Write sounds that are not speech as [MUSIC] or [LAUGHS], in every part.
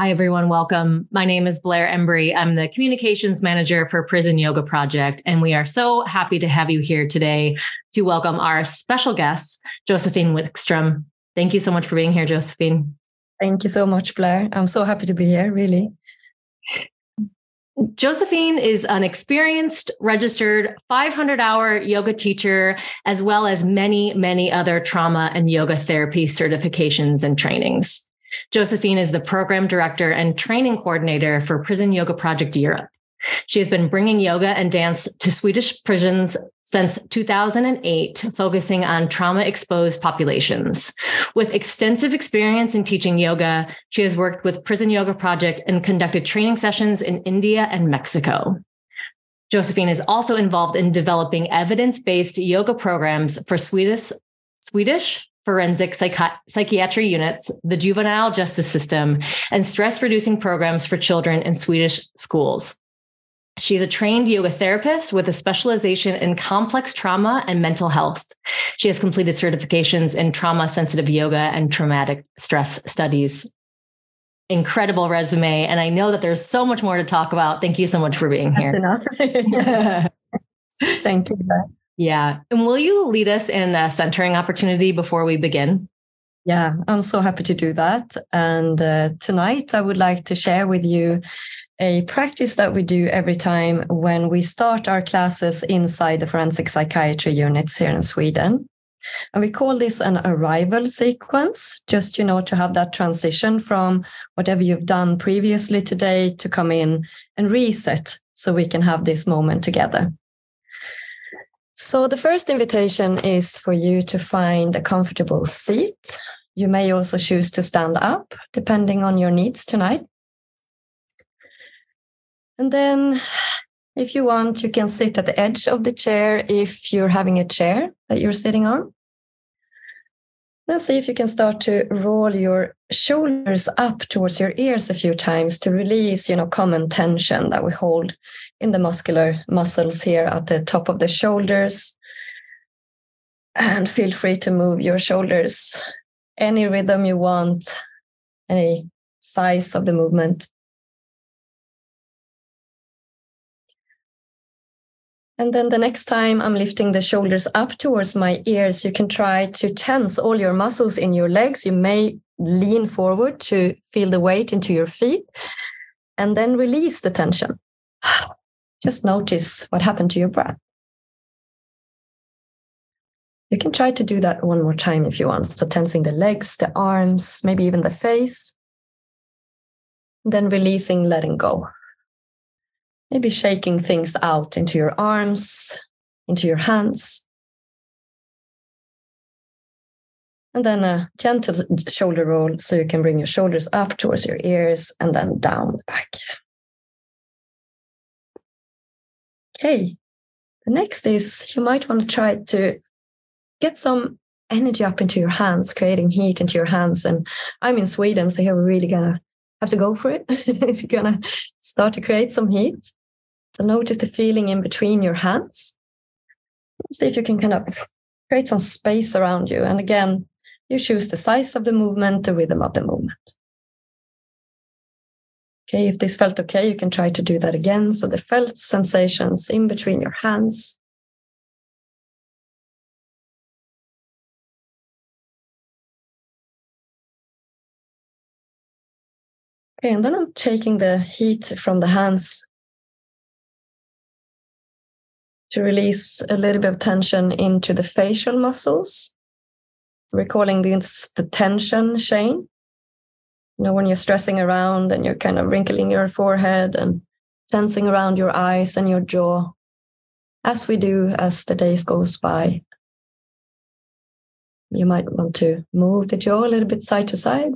Hi, everyone. Welcome. My name is Blair Embry. I'm the communications manager for Prison Yoga Project, and we are so happy to have you here today to welcome our special guest, Josefin Wikstrom. Thank you so much for being here, Josefin. Thank you so much, Blair. I'm so happy to be here, really. Josefin is an experienced, registered 500 hour yoga teacher, as well as many, many other trauma and yoga therapy certifications and trainings. Josefin is the program director and training coordinator for Prison Yoga Project Europe. She has been bringing yoga and dance to Swedish prisons since 2008, focusing on trauma exposed populations. With extensive experience in teaching yoga, she has worked with Prison Yoga Project and conducted training sessions in India and Mexico. Josefin is also involved in developing evidence based yoga programs for Swedish, Swedish forensic psychi- psychiatry units, the juvenile justice system, and stress reducing programs for children in Swedish schools. She's a trained yoga therapist with a specialization in complex trauma and mental health. She has completed certifications in trauma sensitive yoga and traumatic stress studies. Incredible resume. And I know that there's so much more to talk about. Thank you so much for being here. [LAUGHS] [LAUGHS] Thank you. Yeah. And will you lead us in a centering opportunity before we begin? Yeah, I'm so happy to do that. And uh, tonight I would like to share with you a practice that we do every time when we start our classes inside the forensic psychiatry units here in Sweden. And we call this an arrival sequence, just, you know, to have that transition from whatever you've done previously today to come in and reset so we can have this moment together. So, the first invitation is for you to find a comfortable seat. You may also choose to stand up, depending on your needs tonight. And then, if you want, you can sit at the edge of the chair if you're having a chair that you're sitting on. Then see if you can start to roll your shoulders up towards your ears a few times to release, you know, common tension that we hold in the muscular muscles here at the top of the shoulders. And feel free to move your shoulders any rhythm you want, any size of the movement. And then the next time I'm lifting the shoulders up towards my ears, you can try to tense all your muscles in your legs. You may lean forward to feel the weight into your feet and then release the tension. [SIGHS] Just notice what happened to your breath. You can try to do that one more time if you want. So, tensing the legs, the arms, maybe even the face. Then releasing, letting go. Maybe shaking things out into your arms, into your hands. And then a gentle shoulder roll so you can bring your shoulders up towards your ears and then down the back. Okay. The next is you might want to try to get some energy up into your hands, creating heat into your hands. And I'm in Sweden, so here we're really gonna have to go for it [LAUGHS] if you're gonna start to create some heat. So notice the feeling in between your hands. See if you can kind of create some space around you. And again, you choose the size of the movement, the rhythm of the movement. Okay, if this felt okay, you can try to do that again. So the felt sensations in between your hands. Okay, and then I'm taking the heat from the hands to release a little bit of tension into the facial muscles, recalling this the tension chain you know, when you're stressing around and you're kind of wrinkling your forehead and tensing around your eyes and your jaw, as we do as the days goes by. You might want to move the jaw a little bit side to side.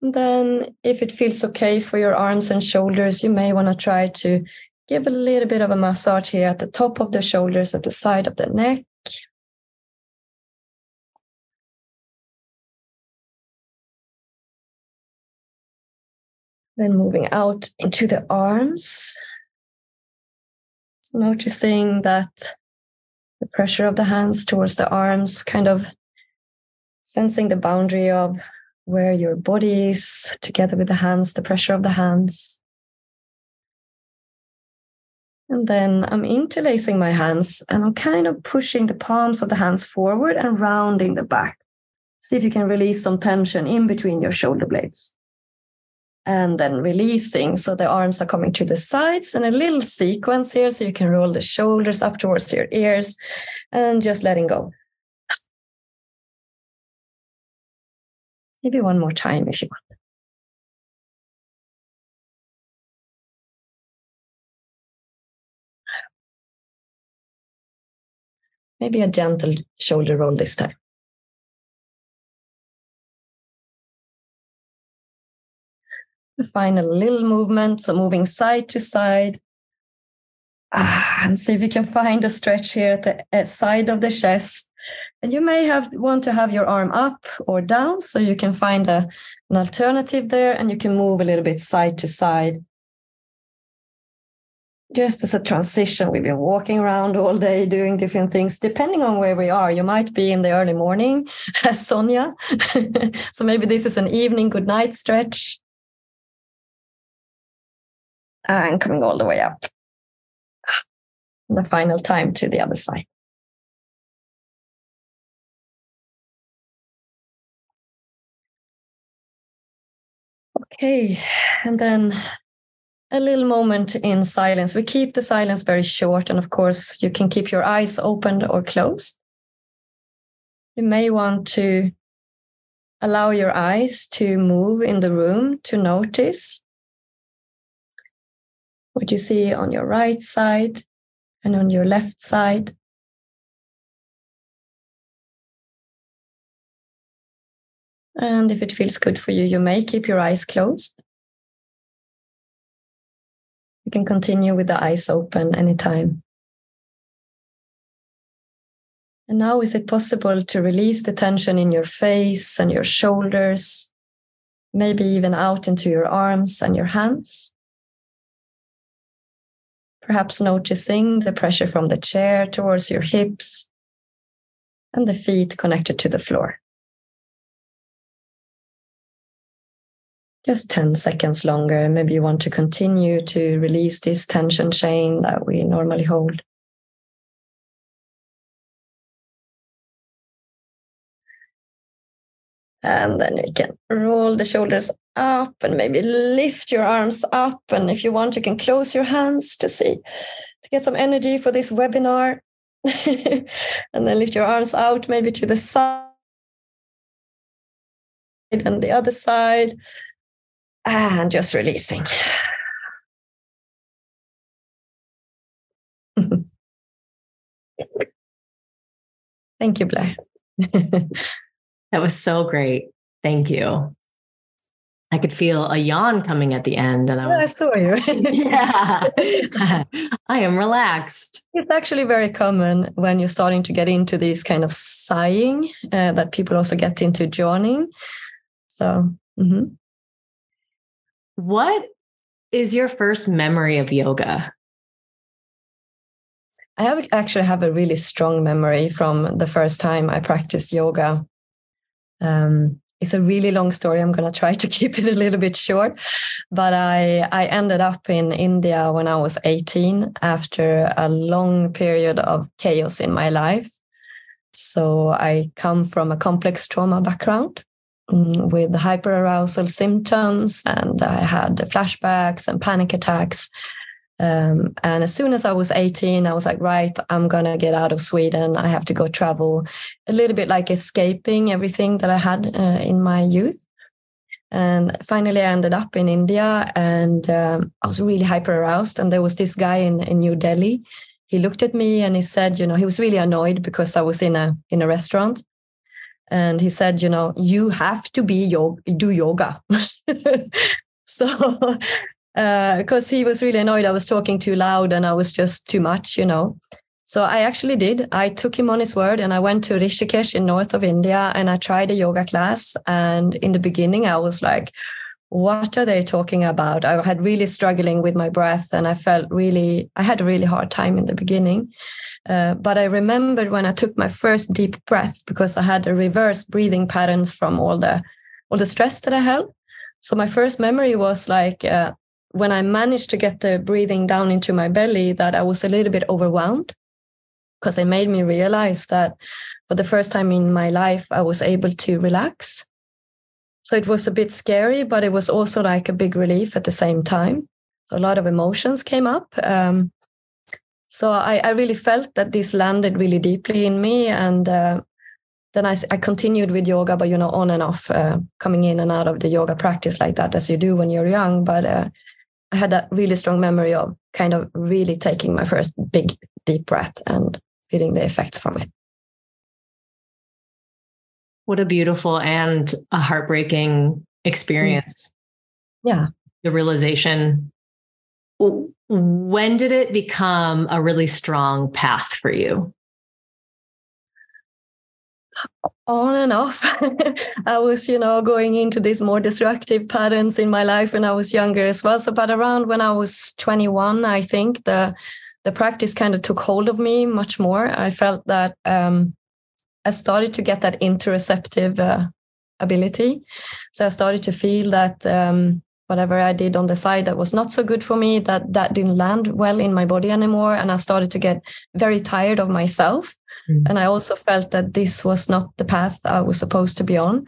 Then, if it feels okay for your arms and shoulders, you may want to try to give a little bit of a massage here at the top of the shoulders, at the side of the neck, Then moving out into the arms. So noticing that the pressure of the hands towards the arms kind of Sensing the boundary of where your body is together with the hands, the pressure of the hands. And then I'm interlacing my hands and I'm kind of pushing the palms of the hands forward and rounding the back. See if you can release some tension in between your shoulder blades. And then releasing. So the arms are coming to the sides and a little sequence here. So you can roll the shoulders up towards your ears and just letting go. Maybe one more time if you want. Maybe a gentle shoulder roll this time. The final little movement, so moving side to side. Ah, and see if you can find a stretch here at the side of the chest. And you may have want to have your arm up or down, so you can find a, an alternative there, and you can move a little bit side to side just as a transition, we've been walking around all day doing different things. Depending on where we are, you might be in the early morning, as [LAUGHS] Sonia. [LAUGHS] so maybe this is an evening good night stretch. Uh, and coming all the way up. The final time to the other side. Okay, and then a little moment in silence. We keep the silence very short, and of course, you can keep your eyes open or closed. You may want to allow your eyes to move in the room to notice what you see on your right side and on your left side. And if it feels good for you, you may keep your eyes closed. You can continue with the eyes open anytime. And now, is it possible to release the tension in your face and your shoulders, maybe even out into your arms and your hands? Perhaps noticing the pressure from the chair towards your hips and the feet connected to the floor. just 10 seconds longer. Maybe you want to continue to release this tension chain that we normally hold. And then you can roll the shoulders up and maybe lift your arms up. And if you want, you can close your hands to see, to get some energy for this webinar. [LAUGHS] and then lift your arms out, maybe to the side and the other side and just releasing. [LAUGHS] Thank you, Blair. [LAUGHS] that was so great. Thank you. I could feel a yawn coming at the end, and I, was, I saw you. [LAUGHS] yeah, [LAUGHS] I am relaxed. It's actually very common when you're starting to get into this kind of sighing uh, that people also get into joining. So, mm-hmm. What is your first memory of yoga? I have actually have a really strong memory from the first time I practiced yoga. Um, it's a really long story. I'm going to try to [LAUGHS] keep it a little bit short, but I I ended up in India when I was 18 after a long period of chaos in my life. So I come from a complex trauma background, Mm, with hyperarousal symptoms and I had flashbacks and panic attacks. Um, and as soon as I was 18, I was like, right, I'm going to get out of Sweden. I have to go travel a little bit like escaping everything that I had uh, in my youth. And finally, I ended up in India and um, I was really hyper aroused. And there was this guy in, in New Delhi. He looked at me and he said, you know, he was really annoyed because I was in a in a restaurant and he said you know you have to be yoga do yoga [LAUGHS] so because uh, he was really annoyed i was talking too loud and i was just too much you know so i actually did i took him on his word and i went to rishikesh in north of india and i tried a yoga class and in the beginning i was like what are they talking about? I had really struggling with my breath and I felt really, I had a really hard time in the beginning. Uh, but I remembered when I took my first deep breath because I had a reverse breathing patterns from all the all the stress that I held. So my first memory was like uh, when I managed to get the breathing down into my belly, that I was a little bit overwhelmed because it made me realize that for the first time in my life, I was able to relax. So it was a bit scary, but it was also like a big relief at the same time. So a lot of emotions came up. Um, so I, I, really felt that this landed really deeply in me. And uh, then I, I, continued with yoga, but you know, on and off, uh, coming in and out of the yoga practice like that, as you do when you're young. But uh, I had that really strong memory of kind of really taking my first big deep breath and feeling the effects from it. What a beautiful and a heartbreaking experience. Yeah. The realization. When did it become a really strong path for you? On and off. [LAUGHS] I was, you know, going into these more destructive patterns in my life when I was younger as well. So, but around when I was 21, I think the the practice kind of took hold of me much more. I felt that um, I started to get that interoceptive uh, ability. So I started to feel that um, whatever I did on the side that was not so good for me, that that didn't land well in my body anymore, and I started to get very tired of myself. Mm. And I also felt that this was not the path I was supposed to be on.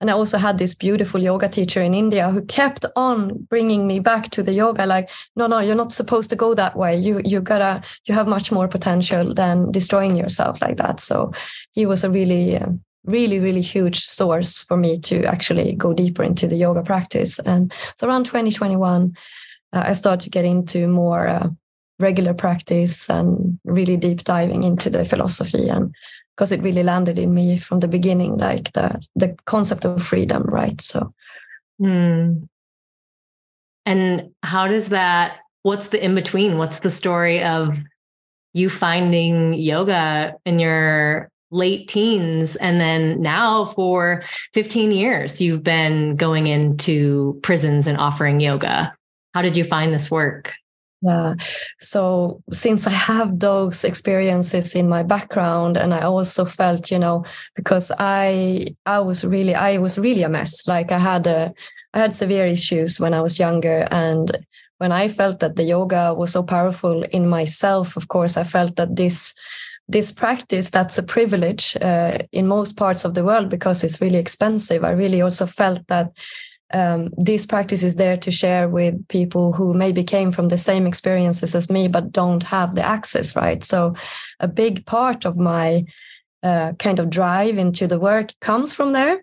And I also had this beautiful yoga teacher in India who kept on bringing me back to the yoga. Like, no, no, you're not supposed to go that way. You, you gotta, you have much more potential than destroying yourself like that. So he was a really, uh, really, really huge source for me to actually go deeper into the yoga practice. And so around 2021, uh, I started to get into more uh, regular practice and really deep diving into the philosophy and because it really landed in me from the beginning like the the concept of freedom right? So mm. and how does that what's the in between what's the story of you finding yoga in your late teens and then now for 15 years you've been going into prisons and offering yoga. How did you find this work yeah. So since I have those experiences in my background and I also felt, you know, because I I was really I was really a mess. Like I had a I had severe issues when I was younger and when I felt that the yoga was so powerful in myself, of course, I felt that this this practice that's a privilege uh, in most parts of the world because it's really expensive. I really also felt that um, this practice is there to share with people who maybe came from the same experiences as me but don't have the access right so a big part of my uh, kind of drive into the work comes from there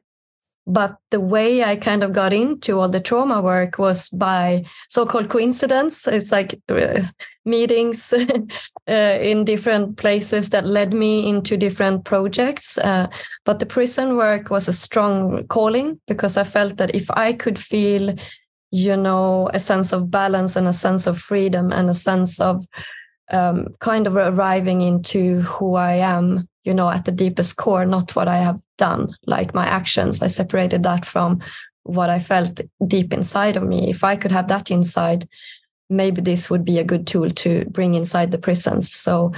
but the way I kind of got into all the trauma work was by so-called coincidence. It's like uh, meetings [LAUGHS] uh, in different places that led me into different projects. Uh, but the prison work was a strong calling because I felt that if I could feel, you know, a sense of balance and a sense of freedom and a sense of um, kind of arriving into who I am, you know, at the deepest core, not what I have done, like my actions. I separated that from what I felt deep inside of me. If I could have that inside, maybe this would be a good tool to bring inside the prisons. So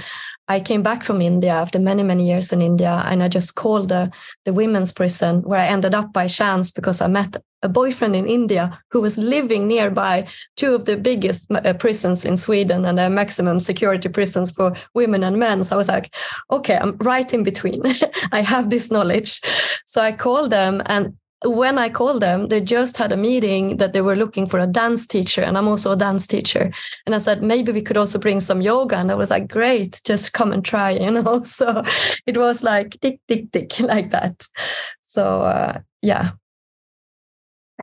I came back from India after many, many years in India, and I just called the, the women's prison where I ended up by chance because I met a boyfriend in India who was living nearby two of the biggest uh, prisons in Sweden and the maximum security prisons for women and men. So I was like, okay, I'm right in between. [LAUGHS] I have this knowledge. So I called them and when I called them, they just had a meeting that they were looking for a dance teacher, and I'm also a dance teacher. And I said, maybe we could also bring some yoga. And I was like, great, just come and try, [LAUGHS] you know. So it was like tick, tick, tick, [LAUGHS] like that. So uh, yeah.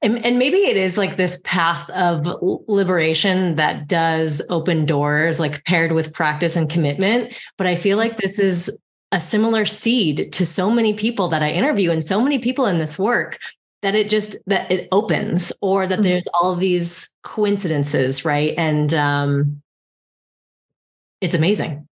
And, and maybe it is like this path of liberation that does open doors, like paired with practice and commitment. But I feel like this is a similar seed to so many people that I interview and so many people in this work that it just that it opens or that mm-hmm. there's all these coincidences right? And um it's amazing.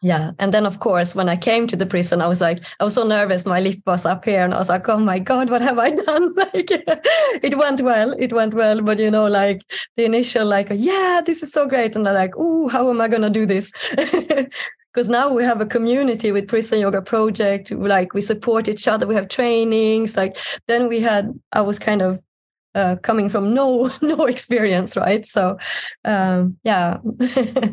Yeah. And then of course when i came to the prison i was like i was so nervous. My lip was up here and i was like oh my god what have i [LAUGHS] done? Like [LAUGHS] it went well. It went well. But you know like the initial like yeah this is so great. And i'm like oh how am i going to do this [LAUGHS] because now we have a community with prison yoga project like we support each other we have trainings like then we had i was kind of uh, coming from no [LAUGHS] no experience right so um yeah [LAUGHS]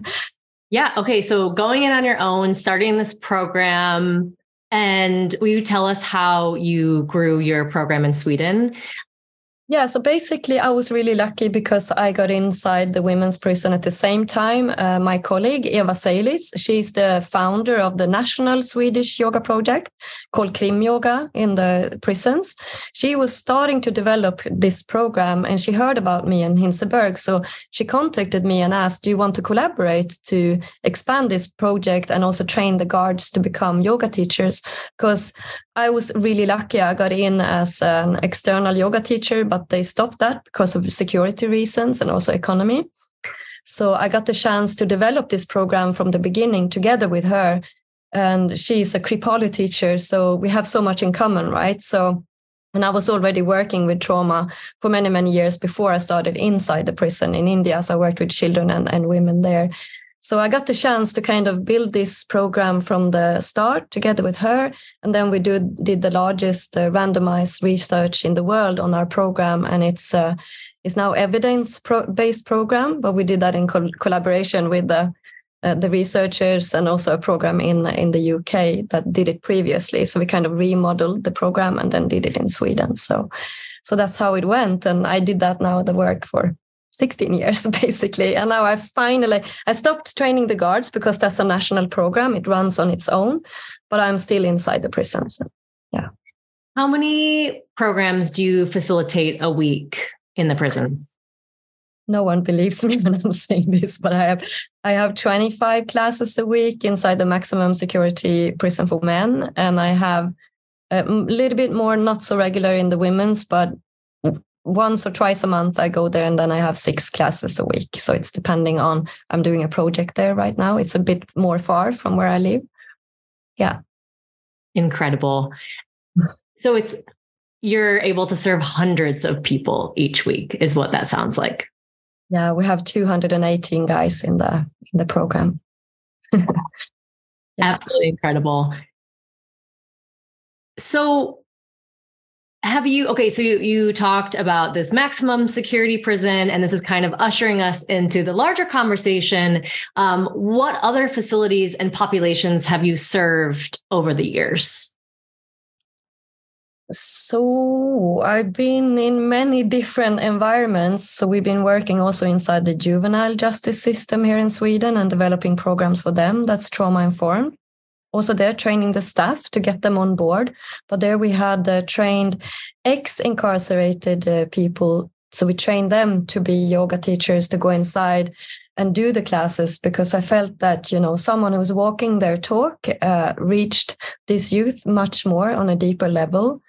Yeah. Okay. So going in on your own, starting this program, and will you tell us how you grew your program in Sweden? Yeah, so basically, I was really lucky because I got inside the women's prison at the same time. Uh, my colleague Eva Seilis, she's the founder of the national Swedish yoga project called Krimyoga in the prisons. She was starting to develop this program and she heard about me in Hinseberg. So she contacted me and asked, Do you want to collaborate to expand this project and also train the guards to become yoga teachers? Because I was really lucky. I got in as an external yoga teacher, but they stopped that because of security reasons and also economy. So I got the chance to develop this program from the beginning together with her. And she's a Kripalu teacher. So we have so much in common, right? So, and I was already working with trauma for many, many years before I started inside the prison in India. So I worked with children and, and women there. So I got the chance to kind of build this program from the start together with her. And then we do, did the largest uh, randomized research in the world on our program. And it's, uh, it's now evidence pro- based program, but we did that in co- collaboration with the, uh, the researchers and also a program in, in the UK that did it previously. So we kind of remodeled the program and then did it in Sweden. So, so that's how it went. And I did that now, the work for 16 years [LAUGHS] basically. And now i finally i stopped training the guards because that's a national program. It runs on its own but i'm still inside the prisons yeah. How many programs do you facilitate a week in the prisons no one believes [LAUGHS] me when i'm saying this but i have i have 25 classes a week inside the maximum security prison for men and i have uh, a little bit more not so regular in the women's but once or twice a month I go there and then I have six classes a week. So it's depending on I'm doing a project there right now. It's a bit more far from where I live. Yeah. Incredible. so it's you're able to serve hundreds of people each week is what that sounds like. Yeah, we have 218 guys in the in the program. [LAUGHS] yeah. Absolutely incredible. So have you okay so you, you talked about this maximum security prison and this is kind of ushering us into the larger conversation. Um, what other facilities and populations have you served over the years? So i've been in many different environments. So we've been working also inside the juvenile justice system here in sweden and developing programs for them. That's trauma informed also there training the staff to get them on board. But there we had uh, trained ex incarcerated uh, people. So we trained them to be yoga teachers to go inside and do the classes because I felt that, you know, someone who was walking their talk uh, reached this youth much more on a deeper level.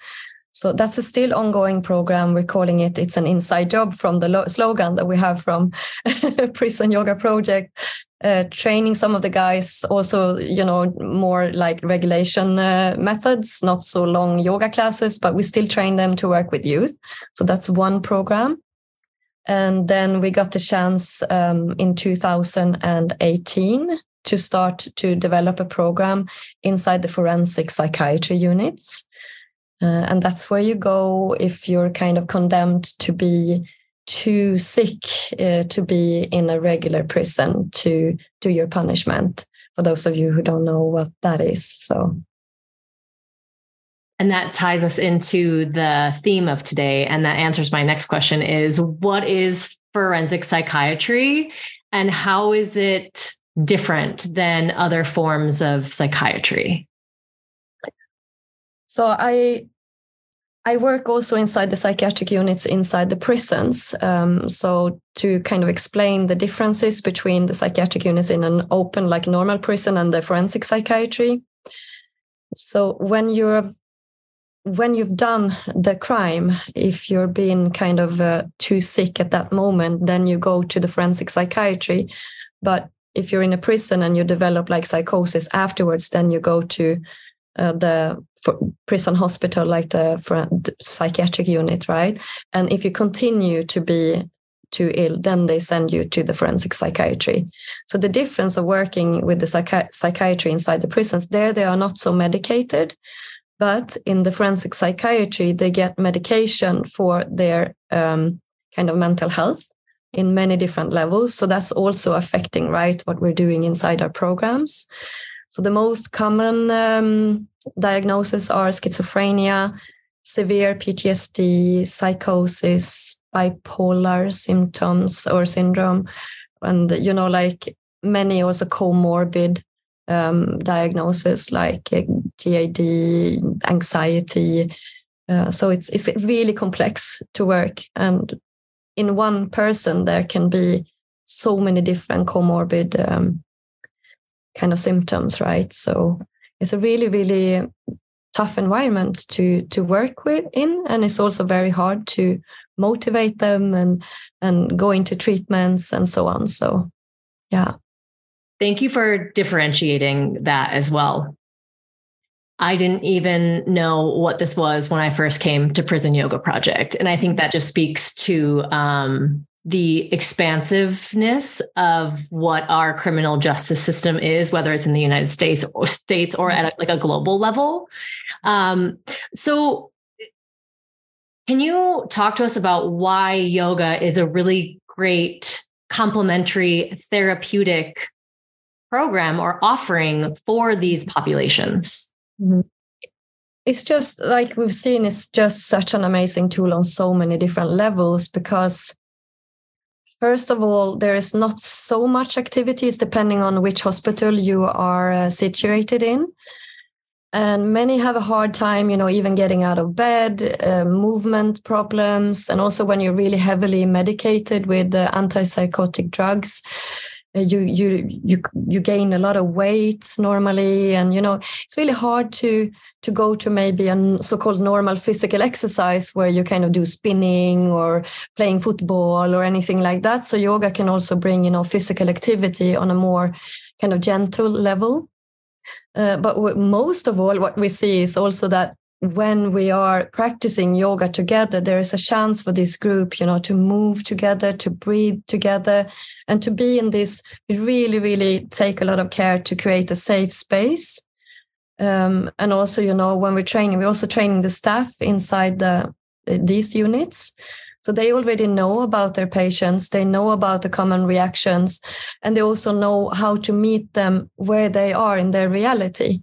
So that's a still ongoing program. We're calling it "It's an inside job" from the lo- slogan that we have from [LAUGHS] Prison Yoga Project. Uh, training some of the guys also, you know, more like regulation uh, methods, not so long yoga classes, but we still train them to work with youth. So that's one program. And then we got the chance um, in 2018 to start to develop a program inside the forensic psychiatry units. Uh, and that's where you go if you're kind of condemned to be too sick uh, to be in a regular prison to do your punishment. For those of you who don't know what that is, so. And that ties us into the theme of today. And that answers my next question is what is forensic psychiatry and how is it different than other forms of psychiatry? So I I work also inside the psychiatric units inside the prisons. Um, so to kind of explain the differences between the psychiatric units in an open, like normal prison, and the forensic psychiatry. So when you're when you've done the crime, if you're being kind of uh, too sick at that moment, then you go to the forensic psychiatry. But if you're in a prison and you develop like psychosis afterwards, then you go to uh, the prison hospital, like the, the psychiatric unit, right? And if you continue to be too ill, then they send you to the forensic psychiatry. So the difference of working with the psychi- psychiatry inside the prisons, there they are not so medicated, but in the forensic psychiatry, they get medication for their um, kind of mental health in many different levels. So that's also affecting, right, what we're doing inside our programs. So the most common um, diagnoses are schizophrenia, severe PTSD, psychosis, bipolar symptoms or syndrome, and you know, like many also comorbid um, diagnoses like uh, GAD, anxiety. Uh, so it's it's really complex to work, and in one person there can be so many different comorbid um, kind of symptoms, right? So it's a really really tough environment to to work with in, and it's also very hard to motivate them and and go into treatments and so on. So yeah. Thank you for differentiating that as well. I didn't even know what this was when I first came to Prison Yoga Project. And I think that just speaks to um, the expansiveness of what our criminal justice system is, whether it's in the United States or states or at a, like a global level. Um, so, can you talk to us about why yoga is a really great complementary therapeutic program or offering for these populations? Mm-hmm. It's just like we've seen, it's just such an amazing tool on so many different levels because First of all, there is not so much activities depending on which hospital you are uh, situated in. And many have a hard time, you know, even getting out of bed, uh, movement problems, and also when you're really heavily medicated with uh, antipsychotic drugs, you you you you gain a lot of weight normally and you know it's really hard to to go to maybe a so-called normal physical exercise where you kind of do spinning or playing football or anything like that. So yoga can also bring you know physical activity on a more kind of gentle level. Uh, but most of all what we see is also that when we are practicing yoga together there is a chance for this group you know to move together to breathe together and to be in this we really really take a lot of care to create a safe space. Um, and also you know when we're training we're also training the staff inside the these units. So they already know about their patients they know about the common reactions and they also know how to meet them where they are in their reality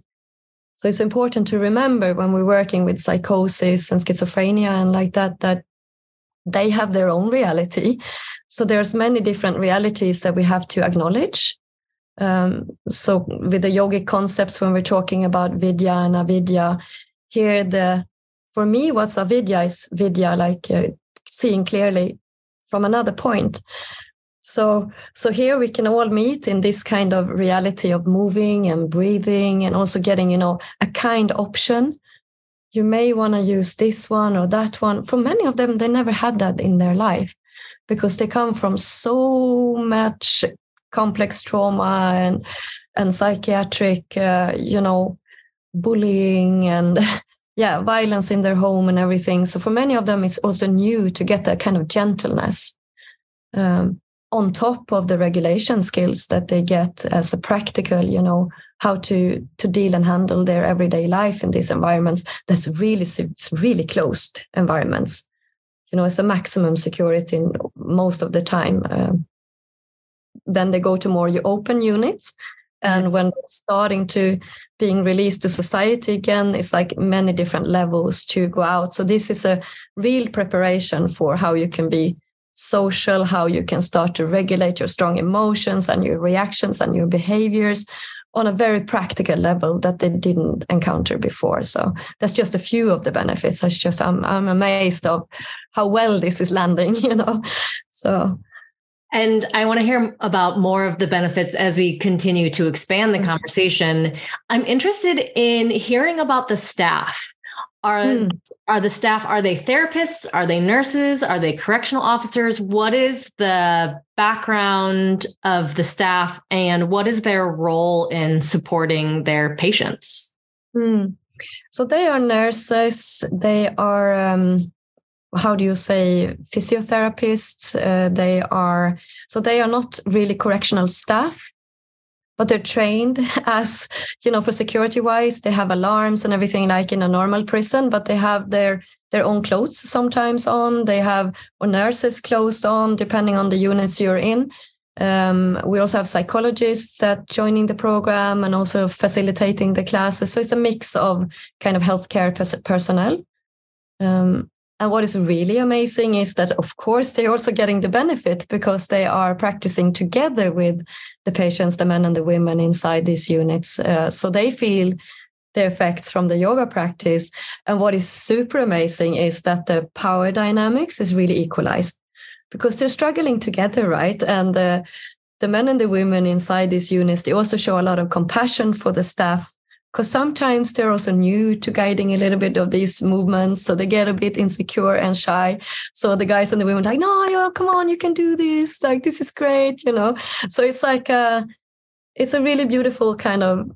so it's important to remember when we're working with psychosis and schizophrenia and like that, that they have their own reality. So there's many different realities that we have to acknowledge. Um, so with the yogic concepts, when we're talking about vidya and avidya, here the for me, what's avidya is vidya, like uh, seeing clearly from another point. So, so here we can all meet in this kind of reality of moving and breathing and also getting, you know, a kind option. You may want to use this one or that one. For many of them, they never had that in their life because they come from so much complex trauma and and psychiatric, uh, you know, bullying and [LAUGHS] yeah, violence in their home and everything. So for many of them, it's also new to get that kind of gentleness. Um, on top of the regulation skills that they get as a practical, you know, how to to deal and handle their everyday life in these environments. That's really it's really closed environments. You know, it's a maximum security most of the time. Uh, then they go to more open units, and when starting to being released to society again, it's like many different levels to go out. So this is a real preparation for how you can be social, how you can start to regulate your strong emotions and your reactions and your behaviors on a very practical level that they didn't encounter before. So that's just a few of the benefits. It's just I'm I'm amazed of how well this is landing, [LAUGHS] you know. So and I want to hear about more of the benefits as we continue to expand the mm-hmm. conversation. I'm interested in hearing about the staff are mm. are the staff are they therapists? Are they nurses? Are they correctional officers? What is the background of the staff and what is their role in supporting their patients? Mm. so they are nurses. They are um, how do you say physiotherapists. Uh, they are so they are not really correctional staff but they're trained [LAUGHS] as you know for security wise they have alarms and everything like in a normal prison but they have their their own clothes sometimes on. They have or nurses clothes on depending on the units you're in. Um, we also have psychologists that joining the program and also facilitating the classes. So it's a mix of kind of healthcare pers- personnel. Um, and what is really amazing is that, of course, they're also getting the benefit because they are practicing together with the patients, the men and the women inside these units. Uh, so they feel the effects from the yoga practice. And what is super amazing is that the power dynamics is really equalized because they're struggling together, right? And uh, the men and the women inside these units, they also show a lot of compassion for the staff because sometimes they're also new to guiding a little bit of these movements so they get a bit insecure and shy. So the guys and the women like no no come on you can do this. Like this is great you know? So it's like a it's a really beautiful kind of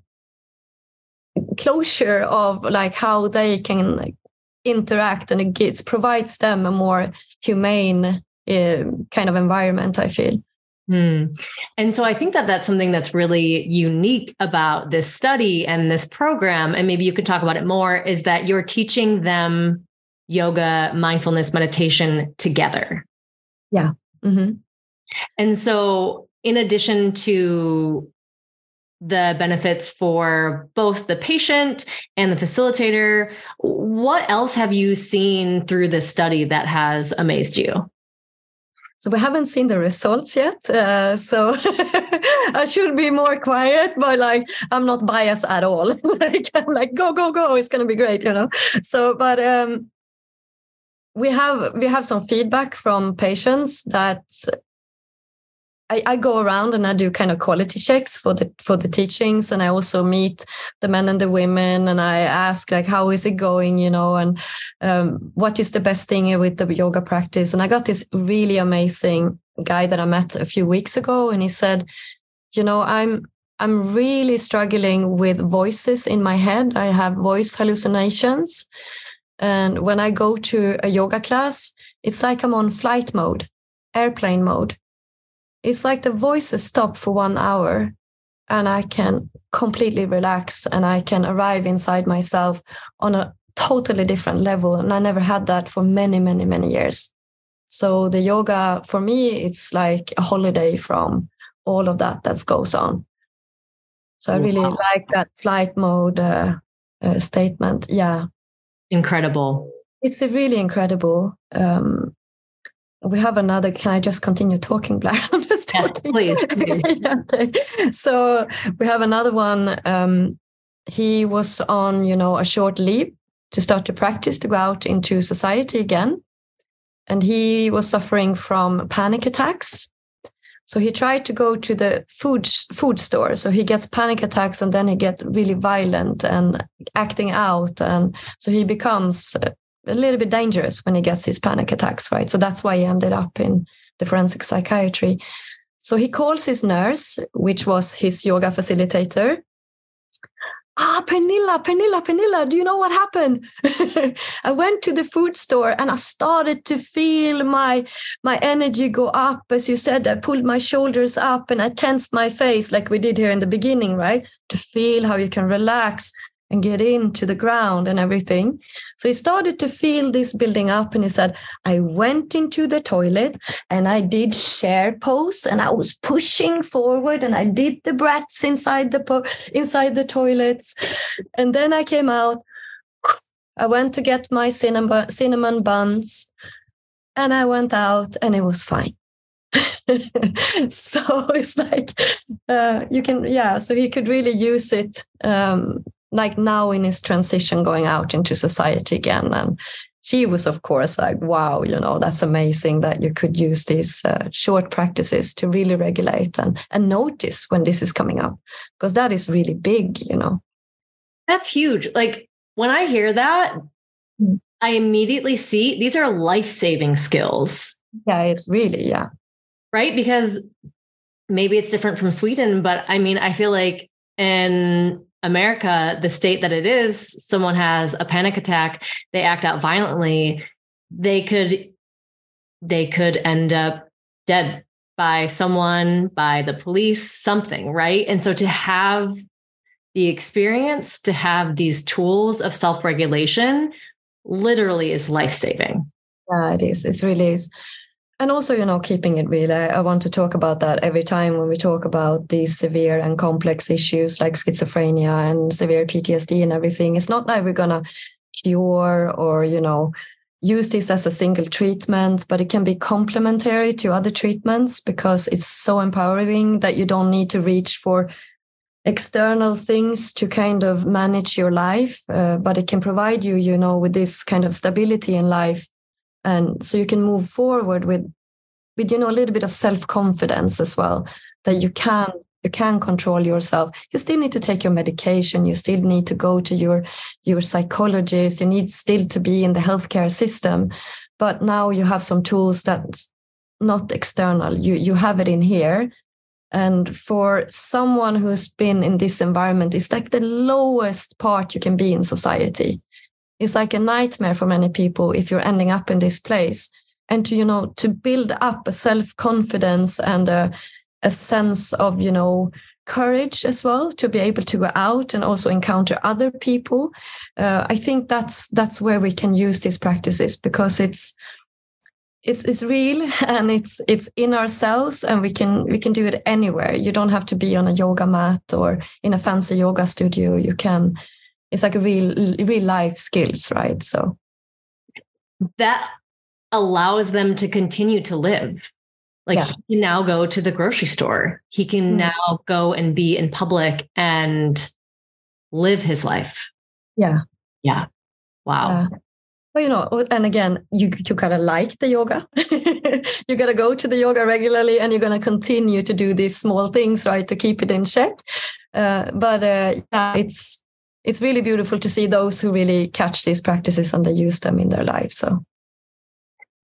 closure of like how they can interact and it gets provides them a more humane uh, kind of environment i feel Hmm. And so I think that that's something that's really unique about this study and this program. And maybe you could talk about it more is that you're teaching them yoga, mindfulness, meditation together. Yeah. Mm-hmm. And so, in addition to the benefits for both the patient and the facilitator, what else have you seen through this study that has amazed you? So we haven't seen the results yet. Uh, so [LAUGHS] I should be more quiet, but like I'm not biased at all. [LAUGHS] like I'm like go go go, it's gonna be great, you know. So, but um, we have we have some feedback from patients that I, I, go around and I do kind of quality checks for the for the teachings, and I also meet the men and the women, and I ask like, how is it going, you know, and um, what is the best thing with the yoga practice? And I got this really amazing guy that I met a few weeks ago, and he said, you know, I'm I'm really struggling with voices in my head. I have voice hallucinations, and when I go to a yoga class, it's like I'm on flight mode, airplane mode it's like the voices stop for one hour and I can completely relax and I can arrive inside myself on a totally different level. And I never had that for many, many, many years. So the yoga for me, it's like a holiday from all of that that goes on. So I really wow. like that flight mode uh, uh, statement. Yeah. Incredible. It's really incredible. Um, we have another can i just continue talking blair [LAUGHS] i'm just talking. please, please. [LAUGHS] okay. so we have another one um, he was on you know a short leave to start to practice to go out into society again and he was suffering from panic attacks so he tried to go to the food food store so he gets panic attacks and then he get really violent and acting out and so he becomes a little bit dangerous when he gets his panic attacks, right? So that's why he ended up in the forensic psychiatry. So he calls his nurse, which was his yoga facilitator. Ah, Pernilla, Pernilla, Pernilla, do you know what happened? [LAUGHS] I went to the food store and I started to feel my my energy go up. As you said, I pulled my shoulders up and I tensed my face like we did here in the beginning, right? To feel how you can relax and get into the ground and everything. So he started to feel this building up and he said, I went into the toilet and I did chair pose and I was pushing forward and I did the breaths inside the po- inside the toilets. And then I came out. I went to get my cinnamon, cinnamon buns and I went out and it was fine. [LAUGHS] so it's like uh, you can yeah so he could really use it um, like now in his transition going out into society again and she was of course like wow you know that's amazing that you could use these uh, short practices to really regulate and and notice when this is coming up because that is really big you know that's huge like when i hear that. I immediately see these are life saving skills. Yeah, it's really, yeah. Right. Because maybe it's different from Sweden, but I mean, I feel like in America, the state that it is, someone has a panic attack, they act out violently, they could they could end up dead by someone, by the police, something, right? And so to have the experience, to have these tools of self-regulation literally is life-saving. Yeah, it is. It really is and also you know keeping it real I, want to talk about that every time when we talk about these severe and complex issues like schizophrenia and severe ptsd and everything. It's not like we're gonna cure or you know use this as a single treatment but it can be complementary to other treatments because it's so empowering that you don't need to reach for external things to kind of manage your life uh, but it can provide you you know with this kind of stability in life and so you can move forward with with you know a little bit of self-confidence as well that you can you can control yourself. You still need to take your medication. You still need to go to your your psychologist. You need still to be in the healthcare system. But now you have some tools that's not external. You you have it in here. And for someone who's been in this environment it's like the lowest part you can be in society is like a nightmare for many people if you're ending up in this place. And to you know to build up a self-confidence and a, a sense of you know courage as well to be able to go out and also encounter other people uh, i think that's that's where we can use these practices because it's it's it's real [LAUGHS] and it's it's in ourselves and we can we can do it anywhere. You don't have to be on a yoga mat or in a fancy yoga studio. You can it's like a real real life skills right so that allows them to continue to live like yeah. he can now go to the grocery store he can mm now go and be in public and live his life yeah yeah wow yeah. Well, you know, and again, you you gotta like the yoga. [LAUGHS] you gotta go to the yoga regularly, and you're gonna continue to do these small things, right, to keep it in check. Uh, but uh, yeah, it's it's really beautiful to see those who really catch these practices and they use them in their life. So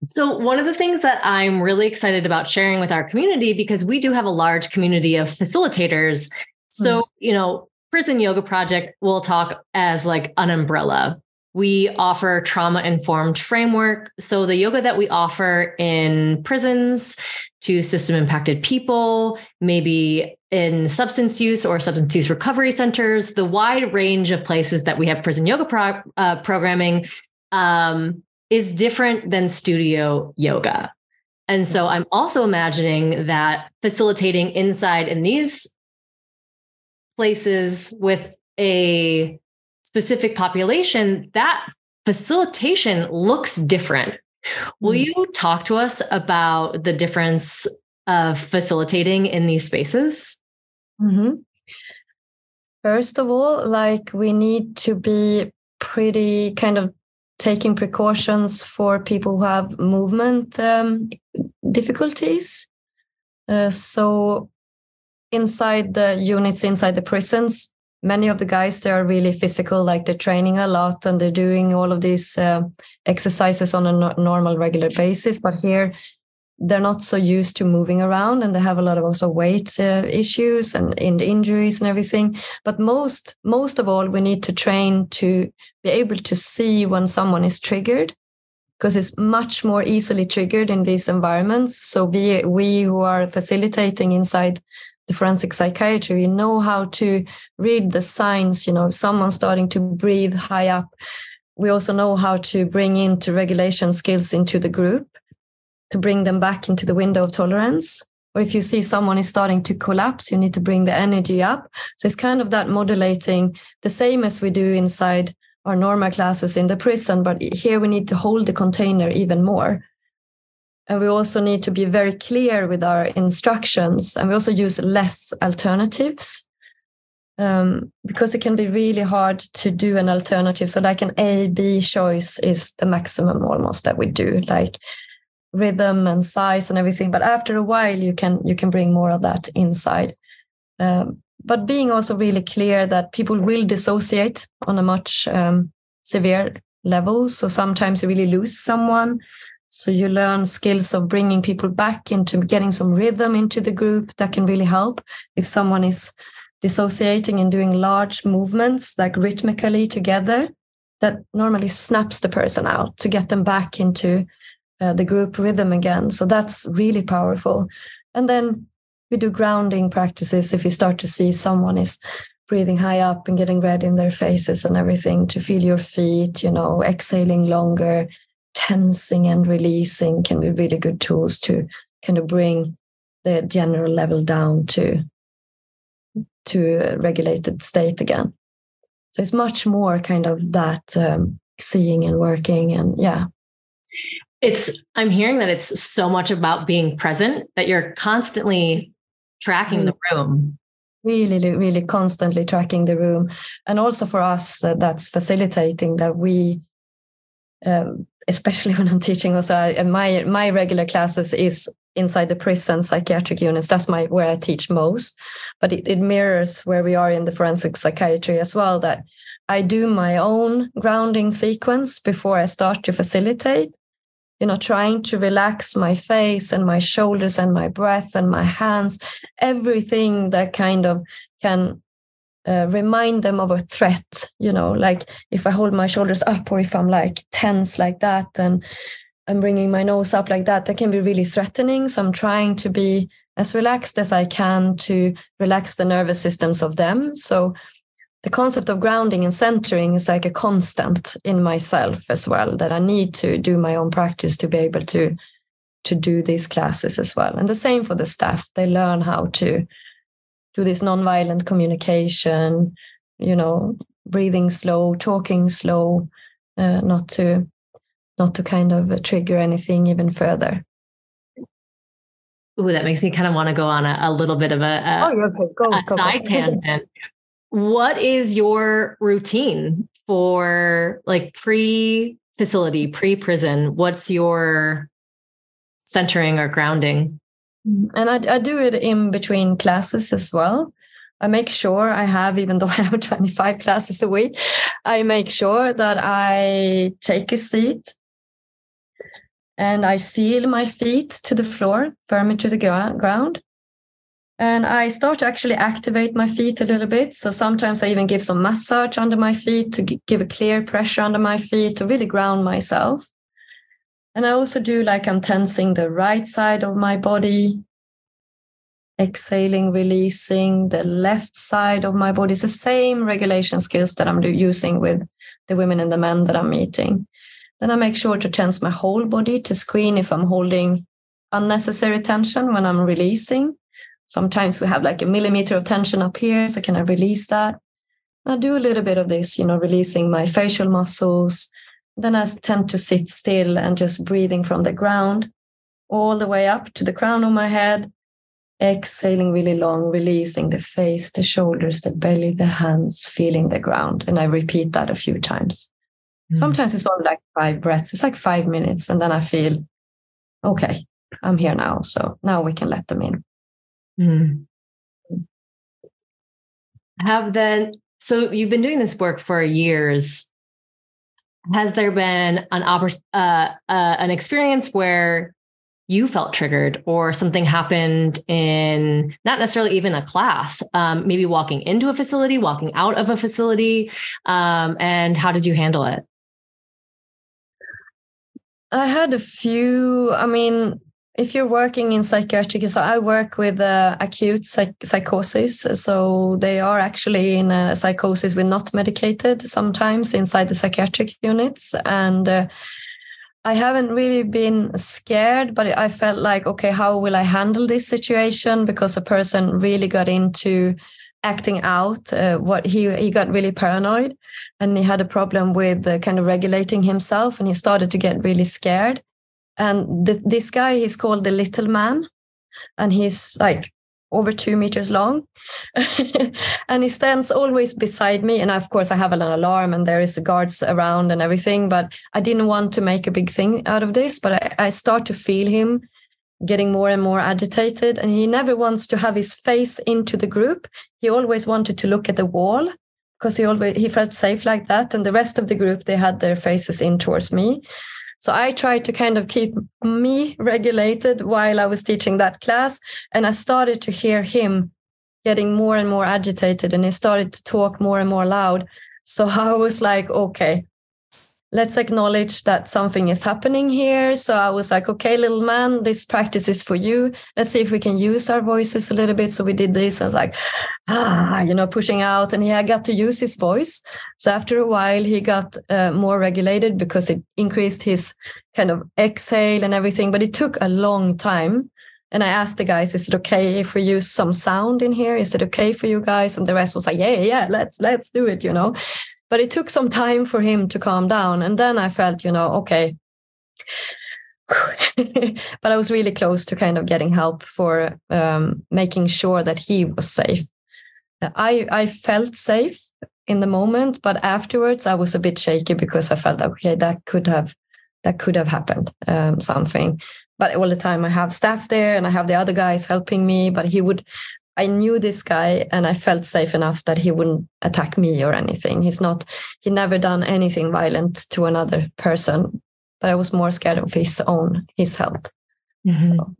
so, one of the things that I'm really excited about sharing with our community, because we do have a large community of facilitators. So, mm. you know, Prison Yoga Project will talk as like an umbrella. We offer trauma informed framework. So, the yoga that we offer in prisons to system impacted people, maybe in substance use or substance use recovery centers, the wide range of places that we have prison yoga pro- uh, programming um, is different than studio yoga. And so I'm also imagining that facilitating inside in these places with a specific population, that facilitation looks different. Will hmm. you talk to us about the difference of facilitating in these spaces? Mm-hmm. First of all, like we need to be pretty kind of taking precautions for people who have movement um, difficulties. Uh, so inside the units, inside the prisons, many of the guys they are really physical, like they're training a lot and they're doing all of these uh, exercises on a no- normal, regular basis. But here they're not so used to moving around and they have a lot of also weight uh, issues and in injuries and everything. But most most of all we need to train to be able to see when someone is triggered because it's much more easily triggered in these environments. So we we who are facilitating inside the forensic psychiatry we know how to read the signs you know someone starting to breathe high up. We also know how to bring into regulation skills into the group to bring them back into the window of tolerance. Or if you see someone is starting to collapse, you need to bring the energy up. So it's kind of that modulating, the same as we do inside our normal classes in the prison, but here we need to hold the container even more. And we also need to be very clear with our instructions. And we also use less alternatives um, because it can be really hard to do an alternative. So, like an A B choice is the maximum almost that we do. Like rhythm and size and everything but after a while you can you can bring more of that inside. Um, but being also really clear that people will dissociate on a much um, severe level. So sometimes you really lose someone. So you learn skills of bringing people back into getting some rhythm into the group that can really help. If someone is dissociating and doing large movements like rhythmically together that normally snaps the person out to get them back into uh, the group rhythm again. So that's really powerful. And then we do grounding practices if you start to see someone is breathing high up and getting red in their faces and everything to feel your feet, you know, exhaling longer, tensing and releasing can be really good tools to kind of bring the general level down to to a regulated state again. So it's much more kind of that um, seeing and working and yeah. It's I'm hearing that it's so much about being present that you're constantly tracking mm. the room. Really really constantly tracking the room. And also for us uh, that's facilitating that we um, especially [LAUGHS] when i'm teaching also I, my my regular classes is inside the prison psychiatric units. That's my where i teach most. But it, it mirrors where we are in the forensic psychiatry as well that i do my own grounding sequence before i start to facilitate you know, trying to relax my face and my shoulders and my breath and my hands, everything that kind of can uh, remind them of a threat, you know, like if I hold my shoulders up or if I'm like tense like that and I'm bringing my nose up like that, that can be really threatening. So I'm trying to be as relaxed as I can to relax the nervous systems of them. So the concept of grounding and centering is like a constant in myself as well that i need to do my own practice to be able to to do these classes as well and the same for the staff they learn how to do this nonviolent communication you know breathing slow talking slow uh, not to not to kind of trigger anything even further Ooh, that makes me kind of want to go on a, a little bit of a, a, oh, okay. go, a go, side go. tangent what is your routine for like pre facility, pre prison? What's your centering or grounding? Mm, and I, I do it in between classes as well. I make sure I have, even though [LAUGHS] I have 25 classes a week, I make sure that I take a seat and I feel my feet to the floor, firmly to the ground. And I start to actually activate my feet a little bit. So sometimes I even give some massage under my feet to give a clear pressure under my feet to really ground myself. And I also do like I'm tensing the right side of my body, exhaling, releasing the left side of my body. It's the same regulation skills that I'm using with the women and the men that I'm meeting. Then I make sure to tense my whole body to screen if I'm holding unnecessary tension when I'm releasing. Sometimes we have like a millimeter of tension up here. So can I release that? I do a little bit of this, you know, releasing my facial muscles. Then I tend to sit still and just breathing from the ground all the way up to the crown of my head. Exhaling really long, releasing the face, the shoulders, the belly, the hands, feeling the ground. And I repeat that a few times. Mm. Sometimes it's only like five breaths. It's like five minutes. And then I feel, okay, I'm here now. So now we can let them in. Mm. Have then, so you've been doing this work for years. Has there been an uh, uh, an experience where you felt triggered or something happened in not necessarily even a class, um, maybe walking into a facility, walking out of a facility, um, and how did you handle it? I had a few. I mean, if you're working in psychiatric, so I work with uh, acute psych- psychosis. So they are actually in a psychosis with not medicated sometimes inside the psychiatric units. And uh, I haven't really been scared, but I felt like, okay, how will I handle this situation? Because a person really got into acting out uh, what he he got really paranoid and he had a problem with uh, kind of regulating himself and he started to get really scared and the, this guy, he's called the Little Man, and he's like over two meters long. [LAUGHS] and he stands always beside me. And of course, I have an alarm and there is guards around and everything. But I didn't want to make a big thing out of this. But I, I start to feel him getting more and more agitated. And he never wants to have his face into the group. He always wanted to look at the wall because he always he felt safe like that and the rest of the group they had their faces in towards me so i tried to kind of keep me regulated while i was teaching that class and i started to hear him getting more and more agitated and he started to talk more and more loud. So [LAUGHS] i was like okay let's acknowledge that something is happening here. So I was like, okay, little man, this practice is for you. Let's see if we can use our voices a little bit. So we did this. I was like, ah, you know, pushing out. And he I got to use his voice. So after a while, he got uh, more regulated because it increased his kind of exhale and everything. But it took a long time. And I asked the guys, is it okay if we use some sound in here? Is it okay for you guys? And the rest was like, yeah, yeah, let's let's do it, you know but it took some time for him to calm down and then i felt you know okay. [LAUGHS] But i was really close to kind of getting help for um, making sure that he was safe. I i felt safe in the moment but afterwards i was a bit shaky because i felt okay that could have that could have happened um, something. But all the time i have staff there and i have the other guys helping me but he would I knew this guy and I felt safe enough that he wouldn't attack me or anything. He's not, he never done anything violent to another person, but I was more scared of his own, his health. Mm-hmm. So.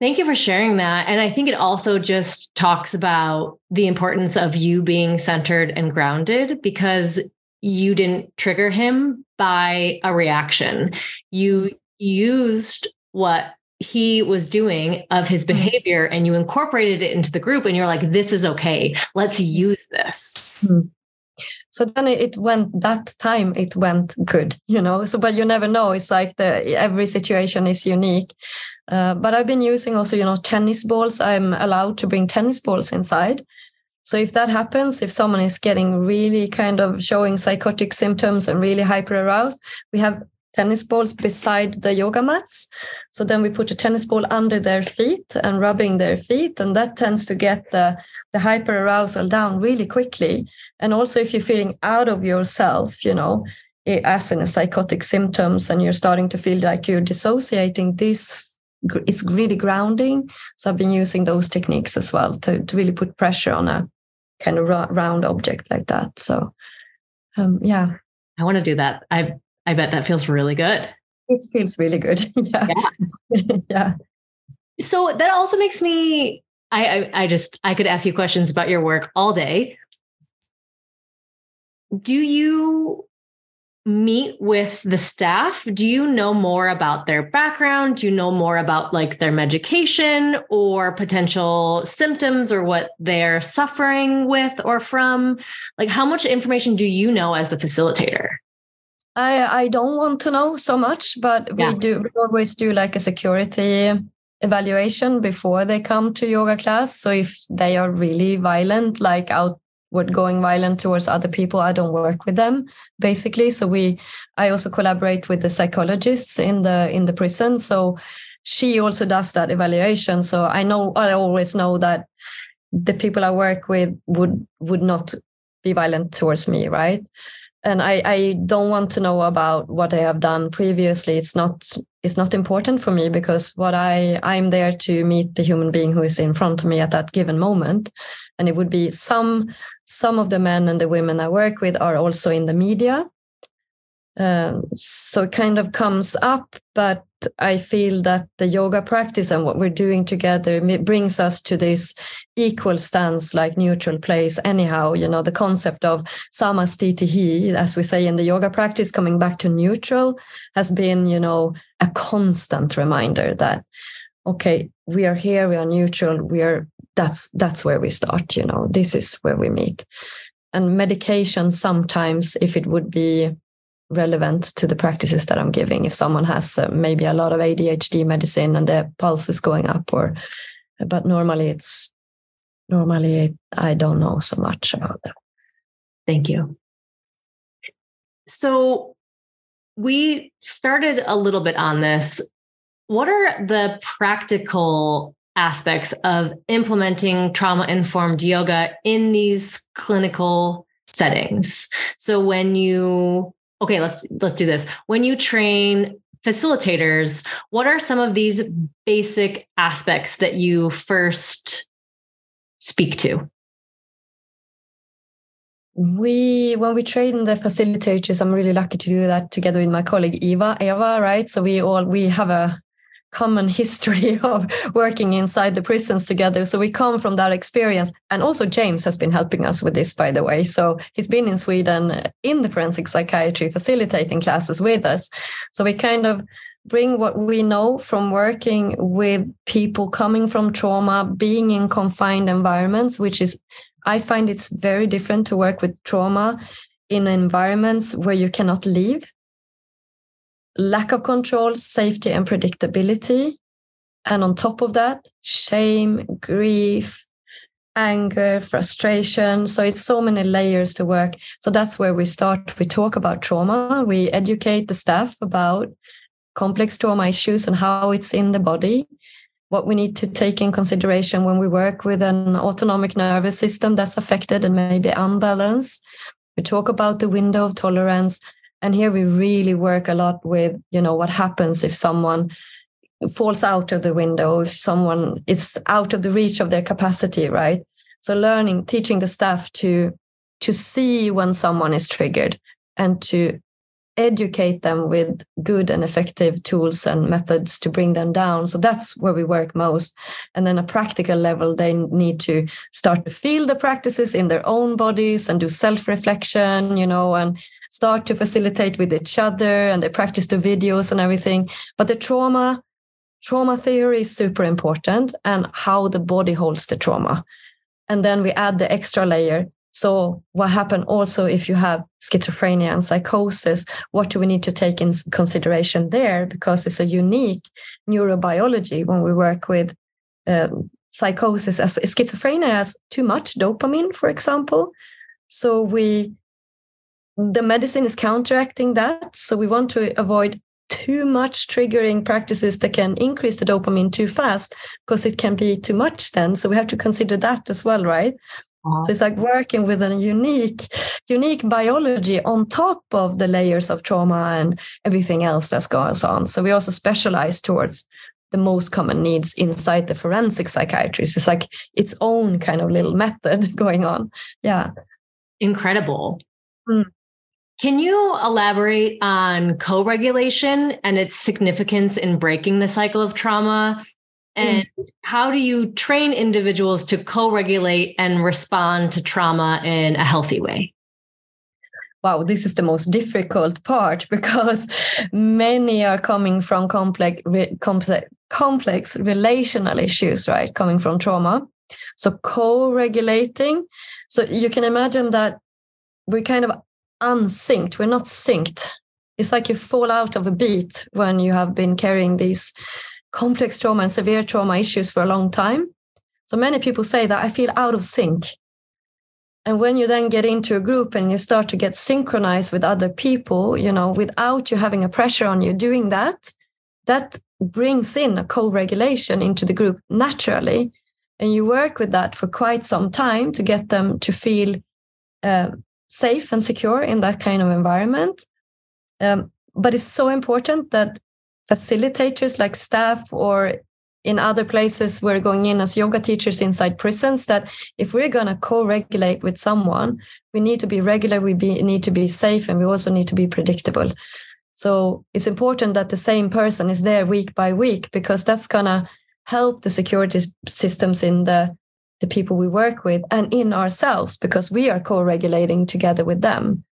Thank you for sharing that. And I think it also just talks about the importance of you being centered and grounded because you didn't trigger him by a reaction. You used what he was doing of his mm-hmm. behavior and you incorporated it into the group and you're like this is okay. Let's use this. Mm-hmm. so then it went that time it went good you know? So but you never know. It's like the every situation is unique. Uh, but i've been using also you know tennis balls. I'm allowed to bring tennis balls inside. So if that happens if someone is getting really kind of showing psychotic symptoms and really hyper aroused we have tennis balls beside the yoga mats. So then we put a tennis ball under their feet and rubbing their feet, and that tends to get the, the hyper arousal down really quickly. And also, if you're feeling out of yourself, you know, as in psychotic symptoms, and you're starting to feel like you're dissociating, this it's really grounding. So I've been using those techniques as well to, to really put pressure on a kind of round object like that. So, um, yeah. I want to do that. I I bet that feels really good. It feels really good. [LAUGHS] yeah. Yeah. [LAUGHS] yeah. So that also makes me I, I I just I could ask you questions about your work all day. Do you meet with the staff? Do you know more about their background? Do you know more about like their medication or potential symptoms or what they're suffering with or from? Like, how much information do you know as the facilitator? I I don't want to know so much, but yeah. we do we always do like a security evaluation before they come to yoga class. So if they are really violent, like outward going violent towards other people, I don't work with them basically. So we I also collaborate with the psychologists in the in the prison. So she also does that evaluation. So I know I always know that the people I work with would would not be violent towards me, right? And I, I don't want to know about what I have done previously. It's not it's not important for me because what I I'm there to meet the human being who is in front of me at that given moment. And it would be some some of the men and the women I work with are also in the media. Um, so it kind of comes up, but I feel that the yoga practice and what we're doing together brings us to this equal stance, like neutral place. Anyhow, you know, the concept of samasthiti, as we say in the yoga practice, coming back to neutral has been, you know, a constant reminder that, okay, we are here, we are neutral, we are, that's, that's where we start, you know, this is where we meet. And medication sometimes, if it would be relevant to the practices that I'm giving. If someone has uh, maybe a lot of ADHD medicine and their pulse is going up, or but normally it's normally I don't know so much about them. Thank you. So we started a little bit on this. What are the practical aspects of implementing trauma informed yoga in these clinical settings? So when you okay, let's let's do this. When you train facilitators, what are some of these basic aspects that you first speak to? we when we train the facilitators i'm really lucky to do that together with my colleague eva eva right so we all we have a common history [LAUGHS] of working inside the prisons together. So we come from that experience. And also james has been helping us with this by the way. So he's been in sweden in the forensic psychiatry facilitating classes with us. So we kind of bring what we know from working with people coming from trauma being in confined environments which is I find it's very different to work with trauma in environments where you cannot leave. Lack of control, safety, and predictability. And on top of that, shame, grief, anger, frustration. So it's so many layers to work. So that's where we start. We talk about trauma. We educate the staff about complex trauma issues and how it's in the body what we need to take in consideration when we work with an autonomic nervous system that's affected and maybe unbalanced. We talk about the window of tolerance. And here we really work a lot with, you know, what happens if someone falls out of the window, if someone is out of the reach of their capacity, right? So learning, teaching the staff to to see when someone is triggered and to educate them with good and effective tools and methods to bring them down. So that's where we work most. And then a practical level, they need to start to feel the practices in their own bodies and do self-reflection, you know, and start to facilitate with each other and they practice the videos and everything. But the trauma, trauma theory is super important and how the body holds the trauma. And then we add the extra layer so, what happened also if you have schizophrenia and psychosis? What do we need to take in consideration there? Because it's a unique neurobiology when we work with um, psychosis. As schizophrenia has too much dopamine, for example. So we the medicine is counteracting that. So we want to avoid too much triggering practices that can increase the dopamine too fast because it can be too much then. So we have to consider that as well, right? Uh-huh. So it's like working with a unique, unique biology on top of the layers of trauma and everything else that goes on. So we also specialize towards the most common needs inside the forensic psychiatry. So it's like its own kind of little method [LAUGHS] going on. Yeah. Incredible. Mm. Can you elaborate on co regulation and its significance in breaking the cycle of trauma and mm. how do you train individuals to co regulate and respond to trauma in a healthy way? Wow, this is the most difficult part [LAUGHS] because many are coming from complex, complex, complex relational issues, right? Coming from trauma. So co regulating. So you can imagine that we're kind of unsynced, we're not synced. It's like you fall out of a beat when you have been carrying these complex trauma and severe trauma issues for a long time. So many people say that I feel out of sync. And when you then get into a group and you start to get synchronized with other people, you know, without you having a pressure on you doing that, that brings in a co regulation into the group naturally. And you work with that for quite some time to get them to feel uh, safe and secure in that kind of environment. Um, but it's so important that facilitators like staff or in other places we're going in as yoga teachers inside prisons that if we're going to co-regulate with someone we need to be regular we be, need to be safe and we also need to be predictable so it's important that the same person is there week by week because that's going to help the security systems in the the people we work with and in ourselves because we are co-regulating together with them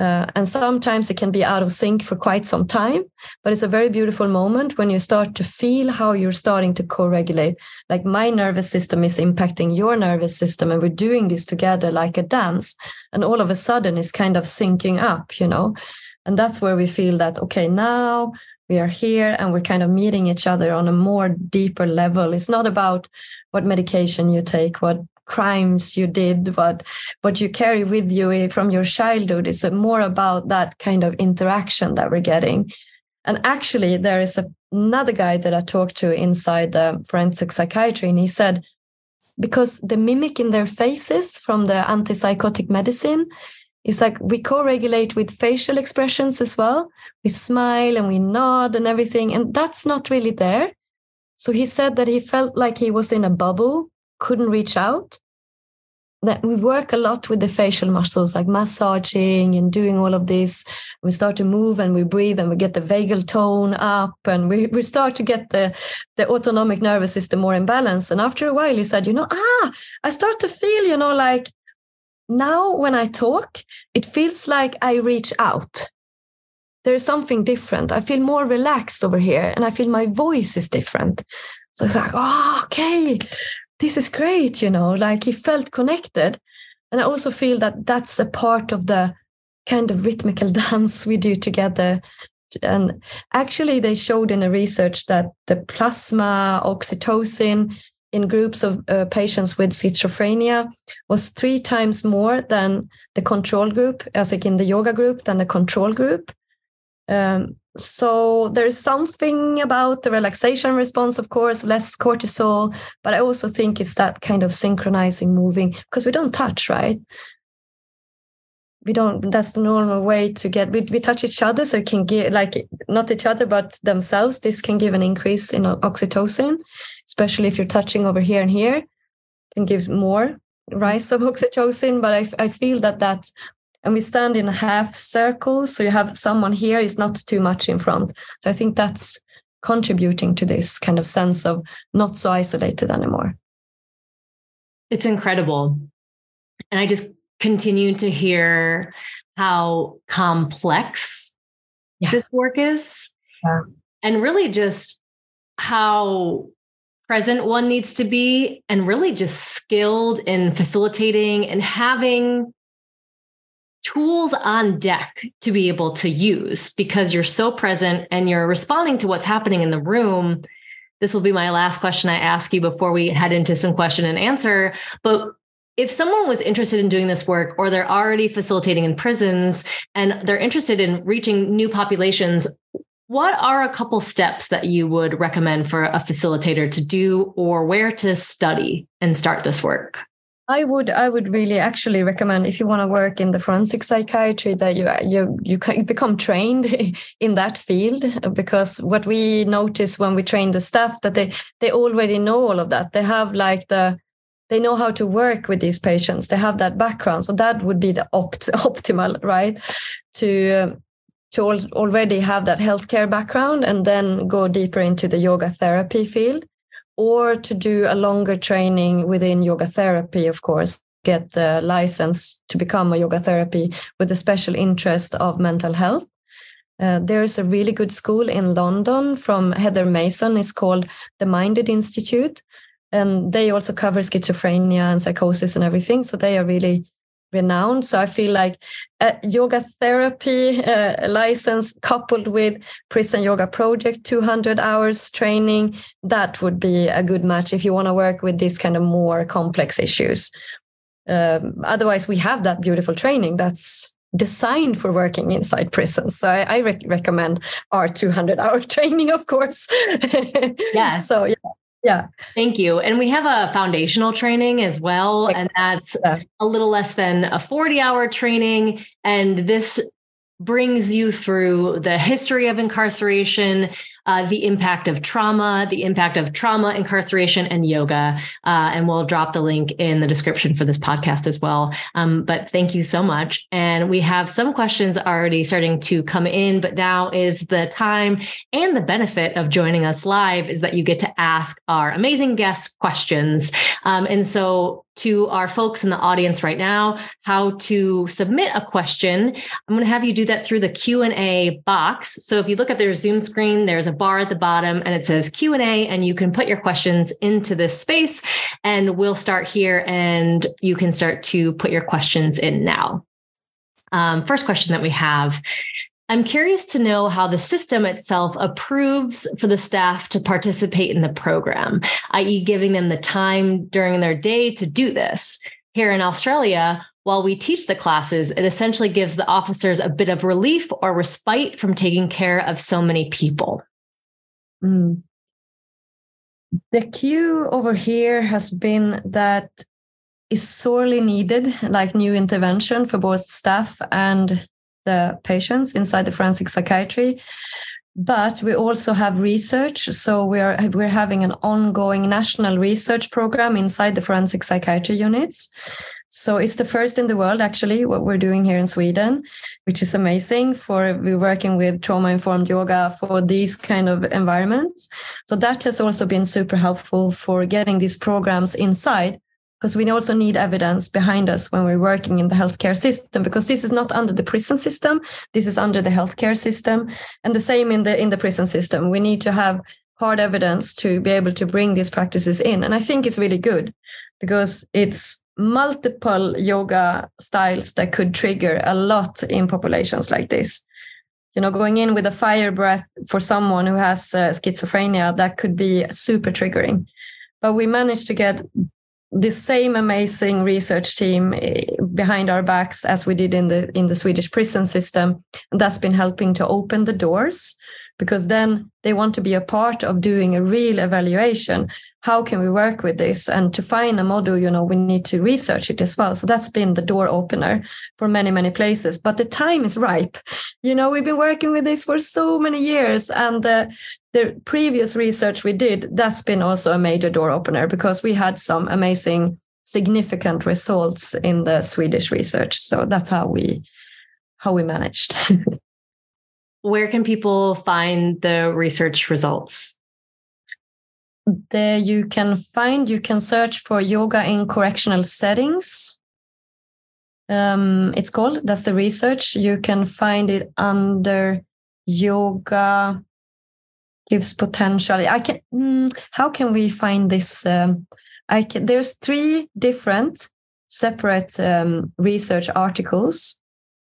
uh, and sometimes it can be out of sync for quite some time, but it's a very beautiful moment when you start to feel how you're starting to co regulate. Like my nervous system is impacting your nervous system, and we're doing this together like a dance. And all of a sudden, it's kind of syncing up, you know? And that's where we feel that, okay, now we are here and we're kind of meeting each other on a more deeper level. It's not about what medication you take, what crimes you did, what what you carry with you eh, from your childhood. It's more about that kind of interaction that we're getting. And actually, there is a, another guy that I talked to inside the forensic psychiatry, and he said, because the mimic in their faces from the antipsychotic medicine is like we co-regulate with facial expressions as well. We smile and we nod and everything, and that's not really there. So he said that he felt like he was in a bubble couldn't reach out. That we work a lot with the facial muscles, like massaging and doing all of this. We start to move and we breathe and we get the vagal tone up and we, we start to get the, the autonomic nervous system more in balance. And after a while, he said, you know, ah, I start to feel, you know, like now when I talk, it feels like I reach out. There is something different. I feel more relaxed over here and I feel my voice is different. So it's like, oh, okay, this is great, you know, like he felt connected. And I also feel that that's a part of the kind of rhythmical [LAUGHS] dance we do together. And actually, they showed in a research that the plasma oxytocin in groups of uh, patients with schizophrenia was three times more than the control group, as like in the yoga group, than the control group. Um, so there's something about the relaxation response, of course, less cortisol, but I also think it's that kind of synchronizing moving because we don't touch, right? We don't, that's the normal way to get, we, we touch each other. So it can give like not each other, but themselves. This can give an increase in oxytocin, especially if you're touching over here and here, can give more rise of oxytocin. But I, I feel that that and we stand in a half circle so you have someone here is not too much in front so i think that's contributing to this kind of sense of not so isolated anymore it's incredible and i just continue to hear how complex yeah. this work is yeah. and really just how present one needs to be and really just skilled in facilitating and having tools on deck to be able to use because you're so present and you're responding to what's happening in the room. This will be my last question I ask you before we head into some question and answer. But if someone was interested in doing this work or they're already facilitating in prisons and they're interested in reaching new populations, what are a couple steps that you would recommend for a facilitator to do or where to study and start this work? I would I would really actually recommend if you want to work in the forensic psychiatry that you you you become trained [LAUGHS] in that field because what we notice when we train the staff that they they already know all of that. They have like the they know how to work with these patients. They have that background. So that would be the opt- [LAUGHS] optimal right? To to al- already have that healthcare background and then go deeper into the yoga therapy field or to do a longer training within yoga therapy, of course, get the license to become a yoga therapy with a special interest of mental health. Uh, there is a really good school in London from Heather Mason. It's called the Minded Institute. And they also cover schizophrenia and psychosis and everything. So they are really renowned. So I feel like a yoga therapy uh, license coupled with prison yoga project, 200 hours training, that would be a good match if you want to work with these kind of more complex issues. Um, otherwise, we have that beautiful training that's designed for working inside prisons. So I, I rec- recommend our 200 hour [LAUGHS] training, of course. yeah. so yeah, yeah. Thank you. And we have a foundational training as well. And that's yeah. a little less than a 40 hour training. And this brings you through the history of incarceration, uh, the impact of trauma, the impact of trauma, incarceration, and yoga. Uh, and we'll drop the link in the description for this podcast as well. Um, but thank you so much. And we have some questions already starting to come in, but now is the time and the benefit of joining us live is that you get to ask our amazing guests questions. Um, and so to our folks in the audience right now how to submit a question i'm going to have you do that through the q&a box so if you look at their zoom screen there's a bar at the bottom and it says q&a and you can put your questions into this space and we'll start here and you can start to put your questions in now um, first question that we have I'm curious to know how the system itself approves for the staff to participate in the program, i.e., giving them the time during their day to do this. Here in Australia, while we teach the classes, it essentially gives the officers a bit of relief or respite from taking care of so many people. Mm. The cue over here has been that is sorely needed, like new intervention for both staff and the patients inside the forensic psychiatry. But we also have research. So we are we're having an ongoing national research program inside the forensic psychiatry units. So it's the first in the world, actually, what we're doing here in Sweden, which is amazing for we're working with trauma informed yoga for these kind of environments. So that has also been super helpful for getting these programs inside because we also need evidence behind us when we're working in the healthcare system because this is not under the prison system this is under the healthcare system. And the same in the in the prison system. We need to have hard evidence to be able to bring these practices in. And i think it's really good because it's multiple yoga styles that could trigger a lot in populations like this. You know going in with a fire breath for someone who has uh, schizophrenia that could be super triggering. But we managed to get the same amazing research team eh, behind our backs as we did in the in the Swedish prison system. And that's been helping to open the doors because then they want to be a part of doing a real evaluation how can we work with this? And to find a model you know we need to research it as well. So that's been the door opener for many many places. But the time is ripe. You know we've been working with this for so many years and uh, the previous research we did that's been also a major door opener because we had some amazing significant results in the swedish research. So that's how we how we managed. [LAUGHS] Where can people find the research results? There you can find, you can search for yoga in correctional settings. Um, it's called, that's the research. You can find it under yoga gives potential. I can, mm, how can we find this? Um, I can, there's three different separate um, research articles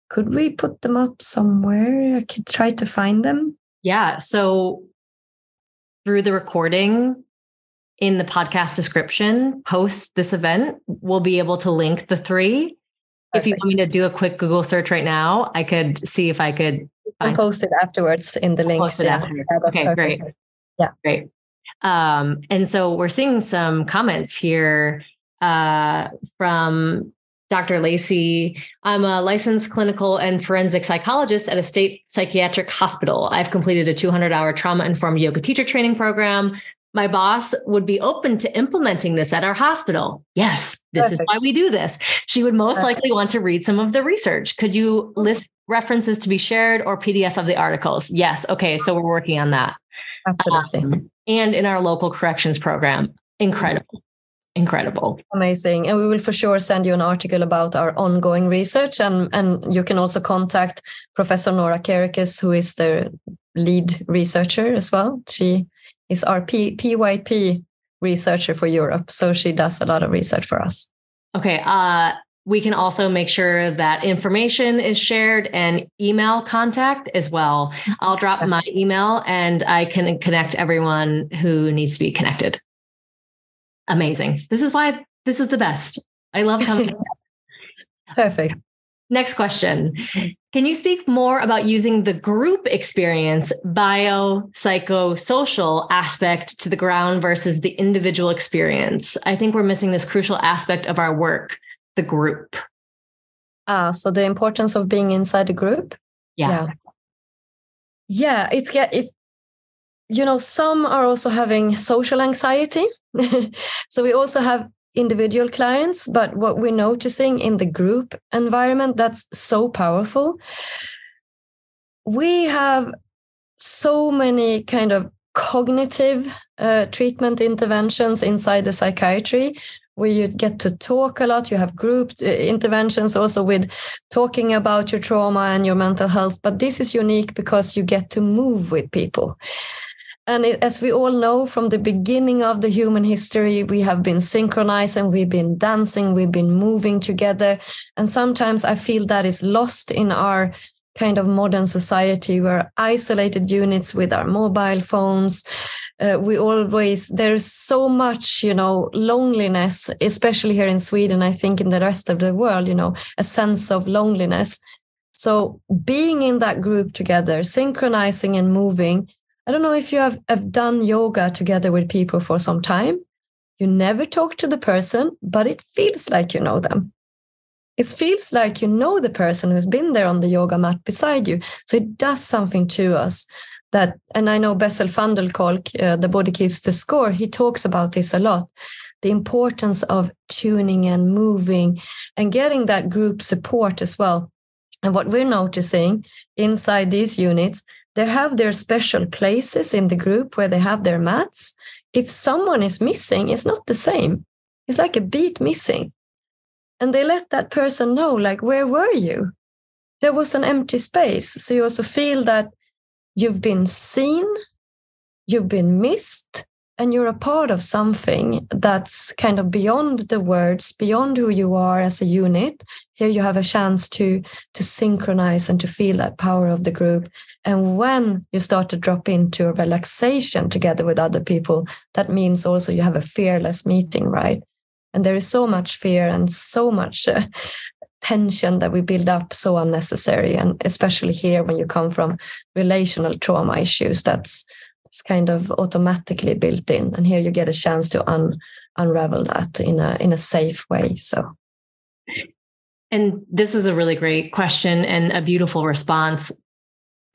could we put them up somewhere? I could try to find them. Yeah. So through the recording in the podcast description, post this event, we'll be able to link the three. Perfect. If you want me to do a quick Google search right now, I could see if I could. I'll post it afterwards in the links. Yeah. yeah okay, perfect. great. Yeah. Great. Um, and so we're seeing some comments here uh, from Dr. Lacey. I'm a licensed clinical and forensic psychologist at a state psychiatric hospital. I've completed a 200 hour trauma informed yoga teacher training program. My boss would be open to implementing this at our hospital. Yes, this Perfect. is why we do this. She would most Perfect. likely want to read some of the research. Could you list references to be shared or PDF of the articles? Yes. Okay. So we're working on that. Absolutely. Um, and in our local corrections program. Incredible incredible. Amazing. And we will for sure send you an article about our ongoing research. And, and you can also contact Professor Nora Kerekes, who is the lead researcher as well. She is our P- PYP researcher for Europe. So she does a lot of research for us. Okay. Uh, we can also make sure that information is shared and email contact as well. I'll drop my email and I can connect everyone who needs to be connected amazing. This is why this is the best. I love [LAUGHS] coming. Perfect. Next question. Can you speak more about using the group experience, bio, psycho, aspect to the ground versus the individual experience? I think we're missing this crucial aspect of our work, the group. Ah, so the importance of being inside a group? Yeah. Yeah, yeah it's get if you know, some are also having social anxiety. [LAUGHS] so we also have individual clients, but what we're noticing in the group environment that's so powerful. We have so many kind of cognitive uh, treatment interventions inside the psychiatry where you get to talk a lot. You have group uh, interventions also with talking about your trauma and your mental health. But this is unique because you get to move with people. And it, as we all know, from the beginning of the human history, we have been synchronized and we've been dancing, we've been moving together. And sometimes I feel that is lost in our kind of modern society. We're isolated units with our mobile phones. Uh, we always, there's so much, you know, loneliness, especially here in Sweden, I think in the rest of the world, you know, a sense of loneliness. So being in that group together, synchronizing and moving, I don't know if you have, have done yoga together with people for some time. You never talk to the person, but it feels like you know them. It feels like you know the person who's been there on the yoga mat beside you. So it does something to us that, and I know Bessel van der Kolk, uh, The Body Keeps the Score, he talks about this a lot, the importance of tuning and moving and getting that group support as well. And what we're noticing inside these units, they have their special places in the group where they have their mats. If someone is missing, it's not the same. It's like a beat missing. And they let that person know, like, where were you? There was an empty space. So you also feel that you've been seen, you've been missed, and you're a part of something that's kind of beyond the words beyond who you are as a unit here you have a chance to to synchronize and to feel that power of the group and when you start to drop into a relaxation together with other people that means also you have a fearless meeting right? And there is so much fear and so much uh, [LAUGHS] tension that we build up so unnecessary and especially here when you come from relational trauma issues that's it's kind of automatically built in. And here you get a chance to un, unravel that in a in a safe way so. And this is a really great question and a beautiful response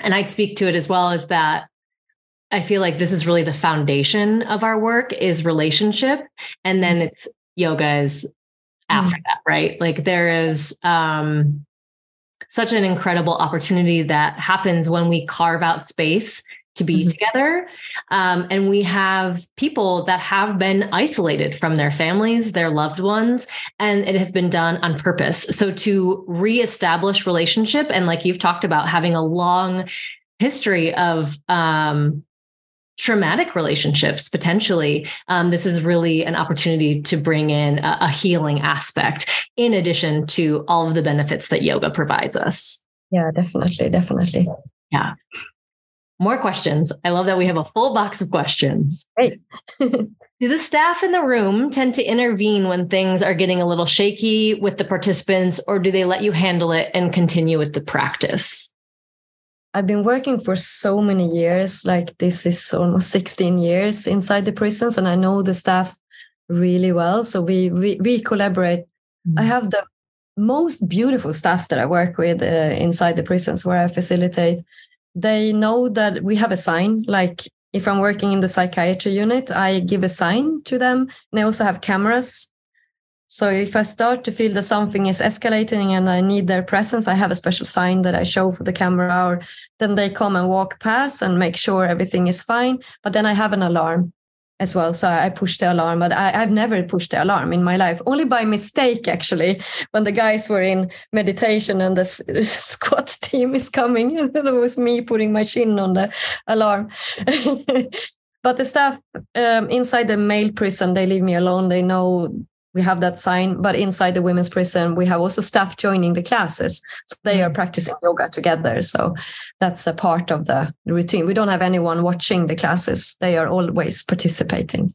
and i'd speak to it as well as that i feel like this is really the foundation of our work is relationship. And then it's yoga is after mm. that right? Like there is um such an incredible opportunity that happens when we carve out space to be mm-hmm. together. Um, and we have people that have been isolated from their families, their loved ones, and it has been done on purpose. So to reestablish relationship, and like you've talked about, having a long history of um, traumatic relationships potentially um, this is really an opportunity to bring in a, a healing aspect in addition to all of the benefits that yoga provides us yeah definitely definitely yeah more questions. I love that we have a full box of questions. Great. [LAUGHS] Do the staff in the room tend to intervene when things are getting a little shaky with the participants, or do they let you handle it and continue with the practice? I've been working for so many years, like this is almost 16 years inside the prisons, and I know the staff really well. So we we, we collaborate. Mm-hmm. I have the most beautiful staff that I work with uh, inside the prisons where I facilitate they know that we have a sign like if i'm working in the psychiatry unit i give a sign to them and also have cameras. So if i start to feel that something is escalating and i need their presence i have a special sign that i show for the camera or then they come and walk past and make sure everything is fine but then i have an alarm as well. So I pushed the alarm, but I, have never pushed the alarm in my life, only by mistake, actually, when the guys were in meditation and the [LAUGHS] squat [LAUGHS] team is coming. And [LAUGHS] it was me putting my chin on the alarm. but the staff um, inside the male prison, they leave me alone. They know we have that sign but inside the women's prison we have also staff joining the classes. So they are mm. practicing yoga together. So that's a part of the routine. We don't have anyone watching the classes. They are always participating.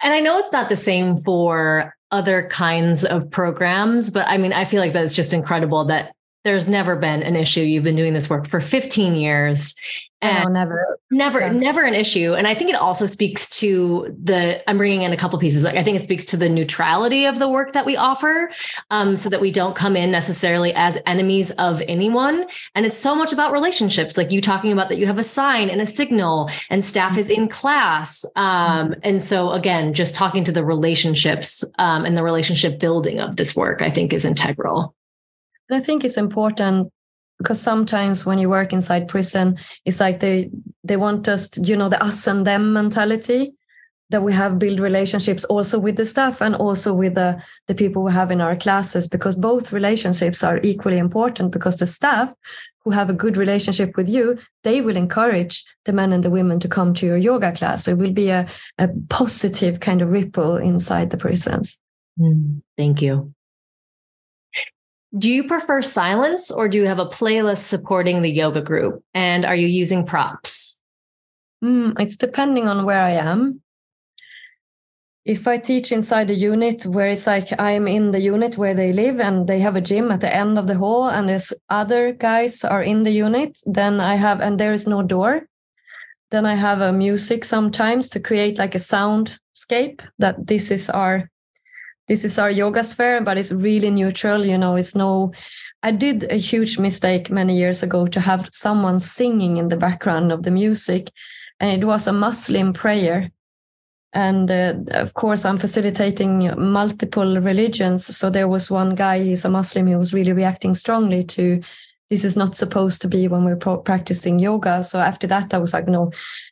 And i know it's not the same for other kinds of programs but i mean i feel like that's just incredible that there's never been an issue you've been doing this work for 15 years and no, never, never, yeah. never an issue. And I think it also speaks to the. I'm bringing in a couple pieces. Like I think it speaks to the neutrality of the work that we offer, um, so that we don't come in necessarily as enemies of anyone. And it's so much about relationships, like you talking about that you have a sign and a signal, and staff is in class. Um, and so again, just talking to the relationships um, and the relationship building of this work, I think is integral. I think it's important because sometimes when you work inside prison it's like they they want us to, you know the us and them mentality that we have build relationships also with the staff and also with the the people we have in our classes because both relationships are equally important because the staff who have a good relationship with you they will encourage the men and the women to come to your yoga class. So it will be a, a positive kind of ripple inside the prisons. Mm, thank you do you prefer silence or do you have a playlist supporting the yoga group? And are you using props? Mm, it's depending on where I am. If I teach inside a unit where it's like I'm in the unit where they live and they have a gym at the end of the hall and there's other guys are in the unit, then I have, and there is no door. Then I have a music sometimes to create like a soundscape that this is our this is our yoga sphere, but it's really neutral. You know, it's no. I did a huge mistake many years ago to have someone singing in the background of the music, and it was a Muslim prayer. and uh, of course i'm facilitating multiple religions so there was one guy he's a muslim he was really reacting strongly to this is not supposed to be when we're practicing yoga so after that i was like no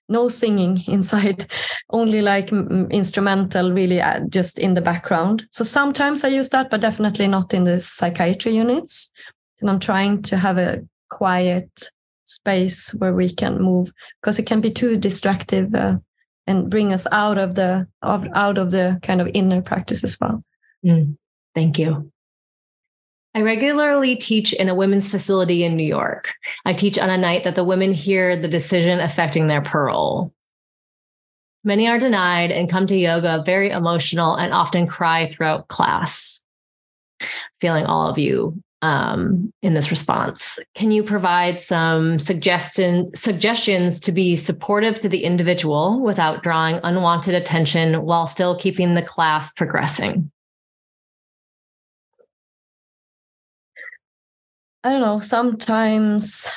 no singing [LAUGHS] inside only like instrumental really uh, just in the background. So sometimes i use that but definitely not in the psychiatry units. And i'm trying to have a quiet space where we can move because it can be too distractive uh, and bring us out of the out of the kind of inner practice as well. Mm, thank you I regularly teach in a women's facility in New York. I teach on a night that the women hear the decision affecting their parole. Many are denied and come to yoga very emotional and often cry throughout class. Feeling all of you um, in this response. Can you provide some suggestion suggestions to be supportive to the individual without drawing unwanted attention while still keeping the class progressing? I don't know, sometimes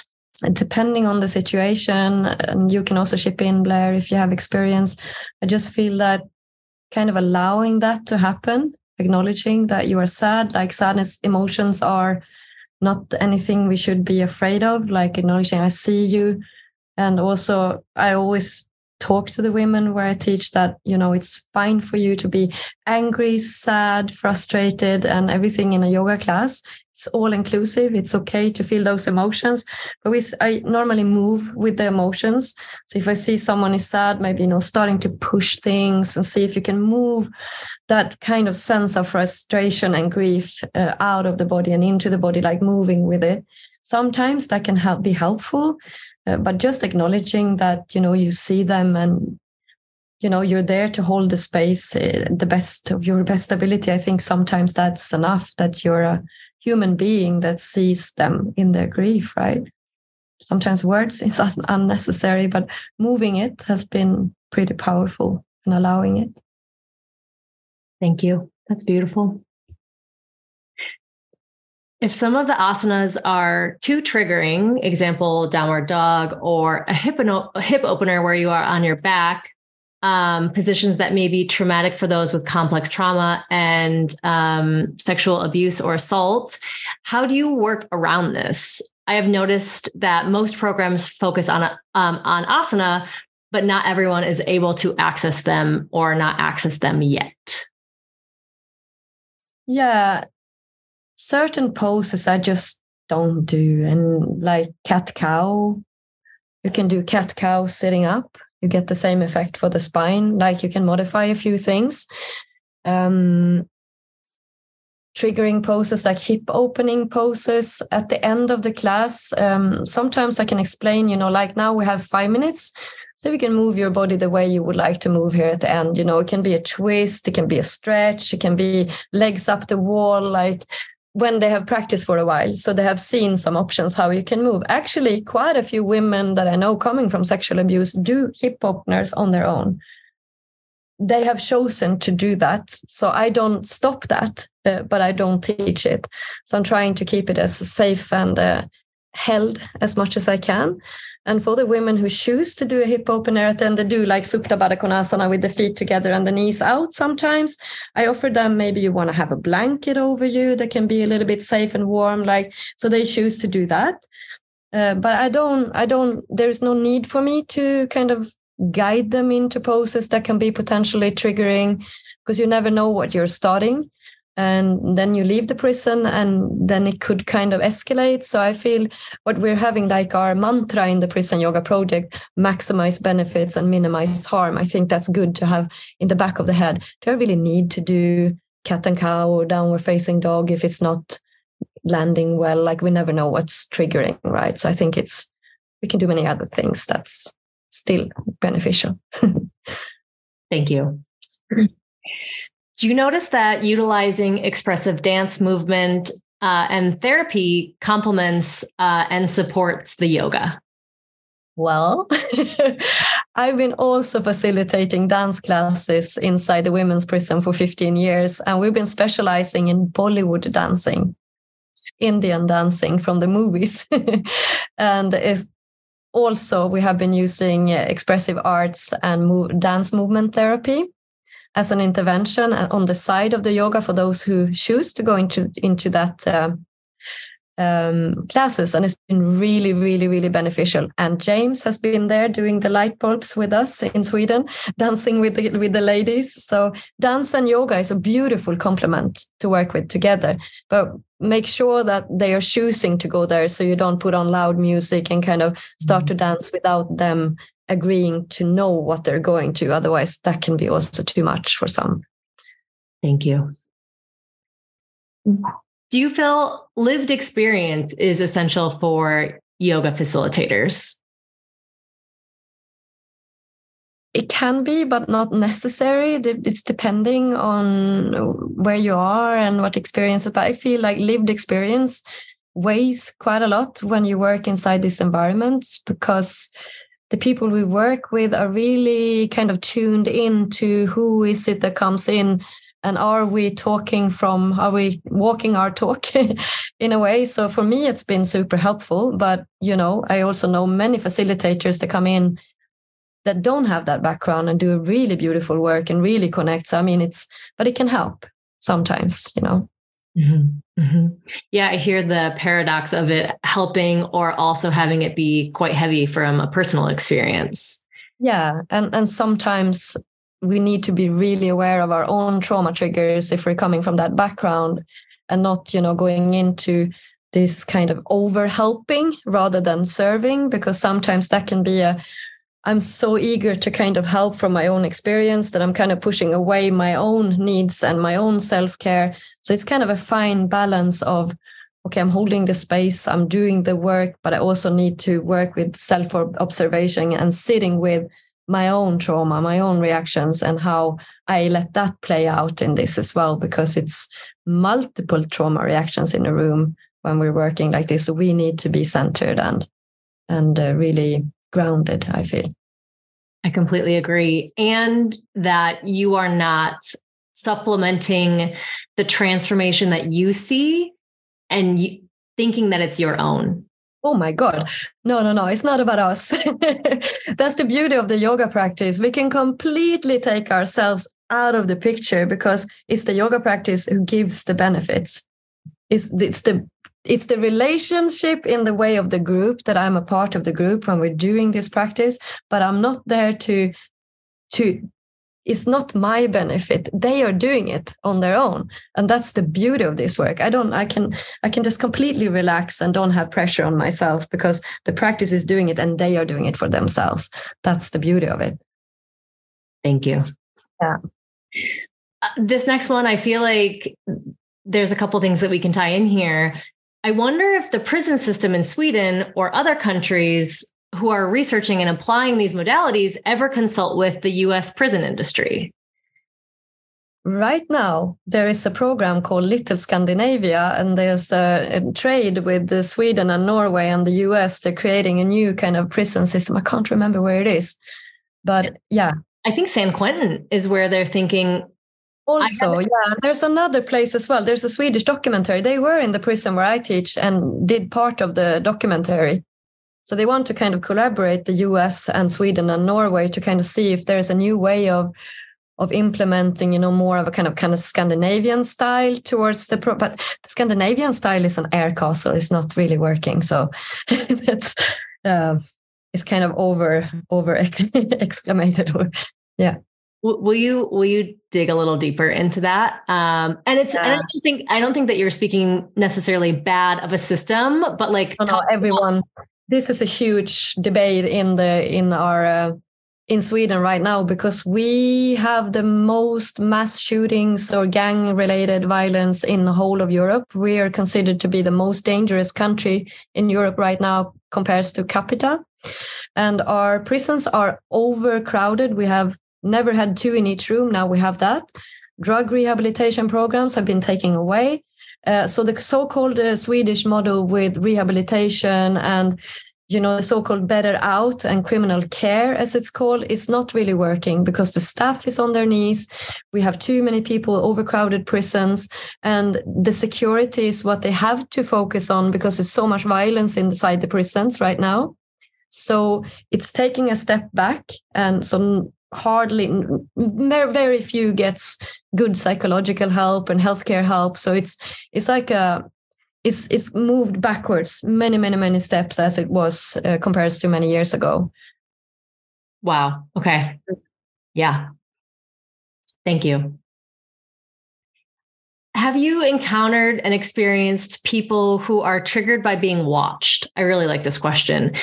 depending on the situation, and you can also ship in, Blair, if you have experience, I just feel that kind of allowing that to happen, acknowledging that you are sad, like sadness emotions are not anything we should be afraid of, like acknowledging I see you. And also, I always talk to the women where I teach that, you know, it's fine for you to be angry, sad, frustrated, and everything in a yoga class it's all inclusive. It's okay to feel those emotions. But we, I normally move with the emotions. So if I see someone is sad, maybe, you know, starting to push things and see if you can move that kind of sense of frustration and grief uh, out of the body and into the body, like moving with it. Sometimes that can help be helpful, uh, but just acknowledging that, you know, you see them and you know you're there to hold the space uh, the best of your best ability i think sometimes that's enough that you're a human being that sees them in their grief, right? Sometimes words [LAUGHS] is unnecessary, but moving it has been pretty powerful and allowing it. Thank you. That's beautiful. If some of the asanas are too triggering, example, downward dog or a hip, hip opener where you are on your back, um, positions that may be traumatic for those with complex trauma and um, sexual abuse or assault. How do you work around this? I have noticed that most programs focus on um, on asana, but not everyone is able to access them or not access them yet. Yeah, certain poses I just don't do, and like cat cow, you can do cat cow sitting up you get the same effect for the spine like you can modify a few things. Um, triggering poses like hip opening poses at the end of the class. Um, sometimes i can explain you know like now we have five minutes so you can move your body the way you would like to move here at the end. You know it can be a twist it can be a stretch it can be legs up the wall like when they have practiced for a while. So they have seen some options how you can move. Actually, quite a few women that I know coming from sexual abuse do hip openers on their own. They have chosen to do that. So I don't stop that, uh, but I don't teach it. So I'm trying to keep it as safe and uh, held as much as I can. And for the women who choose to do a hip opener at the end, they do like Supta Baddha Konasana with the feet together and the knees out sometimes. I offer them maybe you want to have a blanket over you that can be a little bit safe and warm, like so they choose to do that. Uh, but I don't, I don't, there's no need for me to kind of guide them into poses that can be potentially triggering because you never know what you're starting and then you leave the prison and then it could kind of escalate. So i feel what we're having like our mantra in the prison yoga project maximize benefits and minimize harm. I think that's good to have in the back of the head. Do i really need to do cat and cow or downward facing dog if it's not landing well? Like we never know what's triggering right? So i think it's we can do many other things that's still beneficial. [LAUGHS] Thank you [LAUGHS] Do you notice that utilizing expressive dance movement uh, and therapy complements uh, and supports the yoga? Well, [LAUGHS] I've been also facilitating dance classes inside the women's prison for 15 years, and we've been specializing in Bollywood dancing, Indian dancing from the movies. [LAUGHS] and also we have been using expressive arts and dance movement therapy as an intervention on the side of the yoga for those who choose to go into into that uh, um, classes. And it's been really really really beneficial. And james has been there doing the light bulbs with us in sweden [LAUGHS] dancing with the, with the ladies. So dance and yoga is a beautiful complement to work with together. But make sure that they are choosing to go there so you don't put on loud music and kind of start to mm-hmm. dance without them agreeing to know what they're going to otherwise that can be also too much for some thank you do you feel lived experience is essential for yoga facilitators? It can be, but not necessary. It's depending on where you are and what experience. But I feel like lived experience weighs quite a lot when you work inside these environments because the people we work with are really kind of tuned in to who is it that comes in and are we talking from are we walking our talk [LAUGHS] in a way? So for me it's been super helpful but you know i also know many facilitators that come in that don't have that background and do really beautiful work and really connect. So i mean it's but it can help sometimes you know mm-hmm. Mm-hmm. yeah i hear the paradox of it helping or also having it be quite heavy from a personal experience yeah and and sometimes we need to be really aware of our own trauma triggers if we're coming from that background and not you know going into this kind of over helping rather than serving because sometimes that can be a i'm so eager to kind of help from my own experience that i'm kind of pushing away my own needs and my own self-care so it's kind of a fine balance of okay i'm holding the space i'm doing the work but i also need to work with self observation and sitting with my own trauma, my own reactions, and how I let that play out in this as well, because it's multiple trauma reactions in a room when we're working like this. So we need to be centered and and uh, really grounded. I feel. I completely agree, and that you are not supplementing the transformation that you see and you, thinking that it's your own oh my god no no no it's not about us [LAUGHS] that's the beauty of the yoga practice we can completely take ourselves out of the picture because it's the yoga practice who gives the benefits it's, it's the it's the relationship in the way of the group that i'm a part of the group when we're doing this practice but i'm not there to to it's not my benefit. They are doing it on their own and that's the beauty of this work. I don't i can i can just completely relax and don't have pressure on myself because the practice is doing it and they are doing it for themselves. That's the beauty of it. Thank you. Yeah. Uh, this next one i feel like there's a couple things that we can tie in here i wonder if the prison system in sweden or other countries who are researching and applying these modalities ever consult with the US prison industry? Right now, there is a program called Little Scandinavia, and there's a, a, trade with Sweden and Norway and the US. They're creating a new kind of prison system. I can't remember where it is, but yeah. I think San Quentin is where they're thinking. Also, yeah, there's another place as well. There's a Swedish documentary. They were in the prison where I teach and did part of the documentary. So they want to kind of collaborate the US and Sweden and Norway to kind of see if there's a new way of of implementing, you know, more of a kind of kind of Scandinavian style towards the pro. But the Scandinavian style is an air castle; it's not really working. So [LAUGHS] that's uh, it's kind of over over [LAUGHS] exclamated. Or yeah. Will you will you dig a little deeper into that? Um, and it's yeah. and I don't think I don't think that you're speaking necessarily bad of a system, but like oh, no, everyone this is a huge debate in the in our uh, in Sweden right now because we have the most mass shootings or gang related violence in the whole of Europe. We are considered to be the most dangerous country in Europe right now compared to capita. And our prisons are overcrowded. We have never had two in each room. Now we have that. Drug rehabilitation programs have been taken away. Uh, so the so-called uh, Swedish model with rehabilitation and you know the so-called better out and criminal care as it's called is not really working because the staff is on their knees we have too many people overcrowded prisons and the security is what they have to focus on because there's so much violence inside the prisons right now So it's taking a step back, and so hardly very few gets good psychological help and healthcare help. So it's it's like a it's it's moved backwards many many many steps as it was uh, compared to many years ago. Wow. Okay. Yeah. Thank you. Have you encountered and experienced people who are triggered by being watched? I really like this question.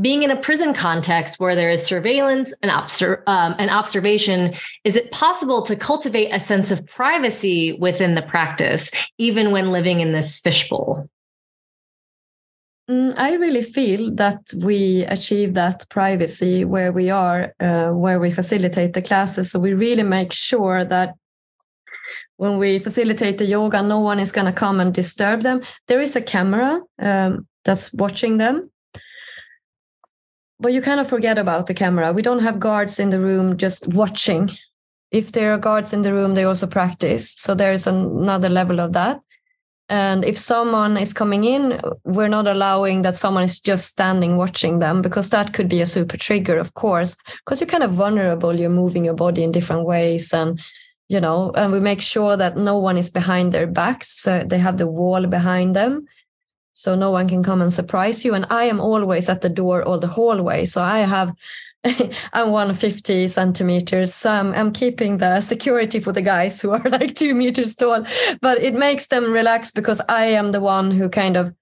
Being in a prison context where there is surveillance and, obser- um, and observation, is it possible to cultivate a sense of privacy within the practice, even when living in this fishbowl? Mm, I really feel that we achieve that privacy where we are, uh, where we facilitate the classes. So we really make sure that when we facilitate the yoga, no one is going to come and disturb them. There is a camera um, that's watching them. But you kind of forget about the camera. We don't have guards in the room just watching. If there are guards in the room, they also practice. So there is another level of that. And if someone is coming in, we're not allowing that someone is just standing watching them because that could be a super trigger, of course, because you're kind of vulnerable. You're moving your body in different ways and you know, and we make sure that no one is behind their backs. So they have the wall behind them. So no one can come and surprise you. And I am always at the door or the hallway. So I have [LAUGHS] I'm 150 centimeters. So I'm, I'm keeping the security for the guys who are [LAUGHS] like two meters tall, but it makes them relax because I am the one who kind of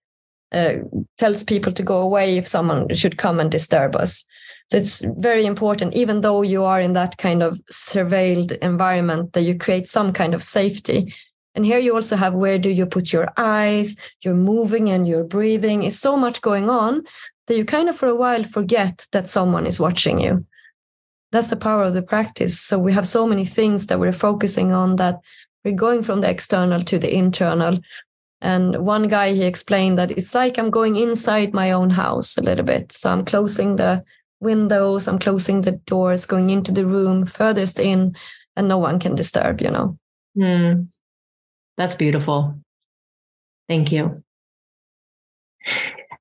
uh, tells people to go away if someone should come and disturb us. So it's very important, even though you are in that kind of surveilled environment, that you create some kind of safety. And here you also have where do you put your eyes, you're moving and you're breathing. It's so much going on that you kind of for a while forget that someone is watching you. That's the power of the practice. So we have so many things that we're focusing on that we're going from the external to the internal. And one guy, he explained that it's like I'm going inside my own house a little bit. So I'm closing the windows, I'm closing the doors, going into the room furthest in, and no one can disturb, you know. Mm, that's beautiful. Thank you.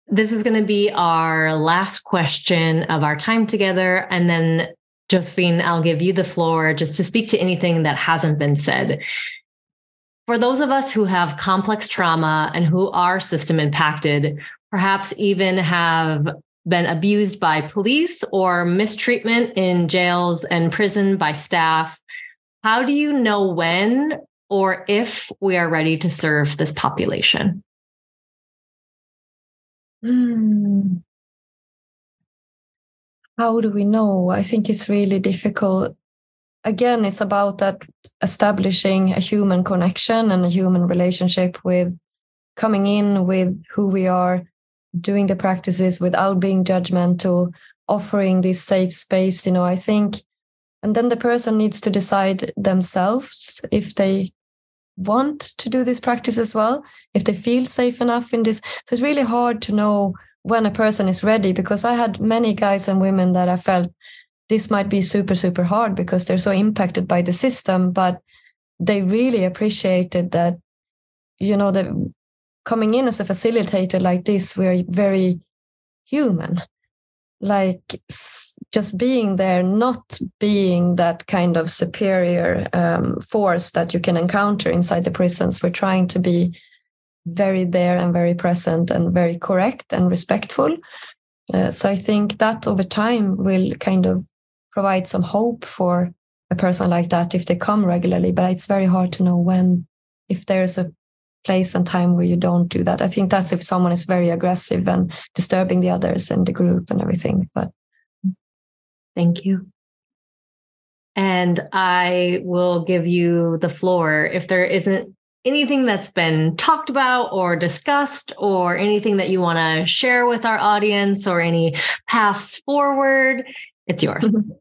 This is going to be our last question of our time together. And then, Josefin, I'll give you the floor just to speak to anything that hasn't been said. For those of us who have complex trauma and who are system impacted, perhaps even have been abused by police or mistreatment in jails and prison by staff. How do you know when or if we are ready to serve this population? Hmm. How do we know? I think it's really difficult. Again, it's about that establishing a human connection and a human relationship with coming in with who we are doing the practices without being judgmental, offering this safe space, you know, I think, and then the person needs to decide themselves if they want to do this practice as well, if they feel safe enough in this. So it's really hard to know when a person is ready because I had many guys and women that I felt this might be super, super hard because they're so impacted by the system, but they really appreciated that, you know, that coming in as a facilitator like this, we're very human. Like just being there, not being that kind of superior um, force that you can encounter inside the prisons. We're trying to be very there and very present and very correct and respectful. Uh, so I think that over time will kind of provide some hope for a person like that if they come regularly. But it's very hard to know when, if there's a place and time where you don't do that. I think that's if someone is very aggressive and disturbing the others and the group and everything. But thank you. And I will give you the floor if there isn't anything that's been talked about or discussed or anything that you want to share with our audience or any paths forward. It's yours. [LAUGHS]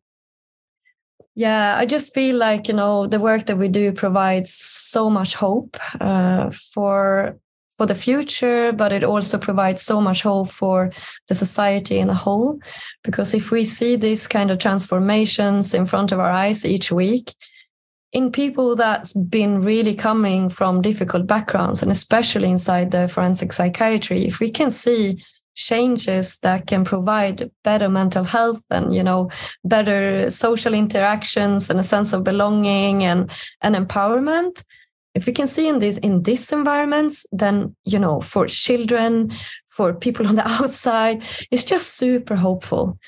yeah i just feel like you know the work that we do provides so much hope uh, for for the future but it also provides so much hope for the society in a whole. Because if we see these kind of transformations in front of our eyes each week in people that's been really coming from difficult backgrounds and especially inside the forensic psychiatry if we can see changes that can provide better mental health and you know better social interactions and a sense of belonging and and empowerment. If we can see in this in these environments then you know for children for people [LAUGHS] on the outside it's just super hopeful.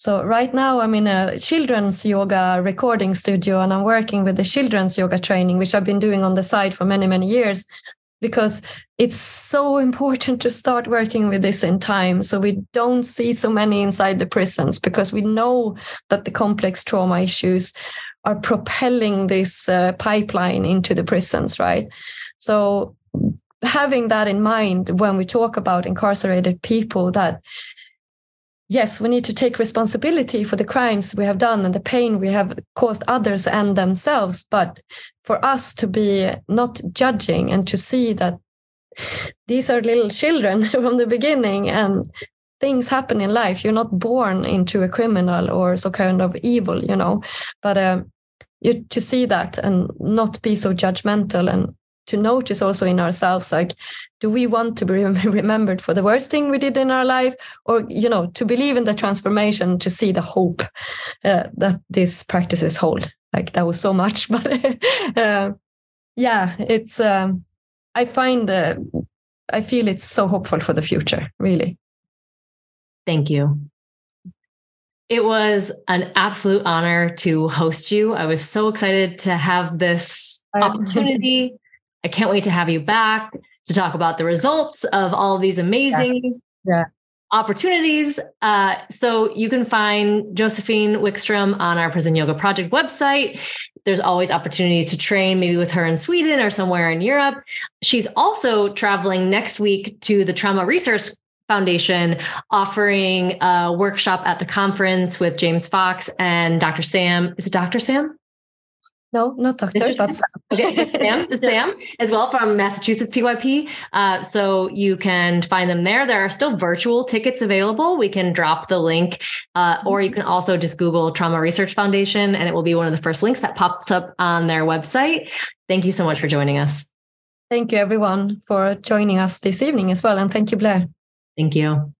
So right now I'm in a children's yoga recording studio and I'm working with the children's yoga training, which I've been doing on the side for many, many years, because it's so important to start working with this in time. So we don't see so many inside the prisons because we know that the complex trauma issues are propelling this uh, pipeline into the prisons, right? So having that in mind when we talk about incarcerated people that yes, we need to take responsibility for the crimes we have done and the pain we have caused others and themselves. But for us to be not judging and to see that these are little children [LAUGHS] from the beginning and things happen in life. You're not born into a criminal or some kind of evil, you know. But uh, you, to see that and not be so judgmental and to notice also in ourselves like do we want to be [LAUGHS] remembered for the worst thing we did in our life? Or you know to believe in the transformation to see the hope uh, that these practices hold. Like that was so much [LAUGHS] but uh, yeah it's um, i find uh, i feel it's so hopeful for the future really. Thank you. It was an absolute honor to host you. I was so excited to have this opportunity. I can't wait to have you back to talk about the results of all of these amazing yeah. Yeah. opportunities. Uh, so you can find Josefin Wikstrom on our Prison Yoga Project website. There's always opportunities to train, maybe with her in Sweden or somewhere in Europe. She's also traveling next week to the Trauma Research Foundation, offering a workshop at the conference with James Fox and Dr. Sam. Is it Dr. Sam? No, not doctor, but Sam. [LAUGHS] okay, Sam, [LAUGHS] Sam as well from Massachusetts PYP. Uh, so you can find them there. There are still virtual tickets available. We can drop the link, uh, or you can also just Google Trauma Research Foundation, and it will be one of the first links that pops up on their website. Thank you so much for joining us. Thank you, everyone, for joining us this evening as well, and thank you, Blair. Thank you.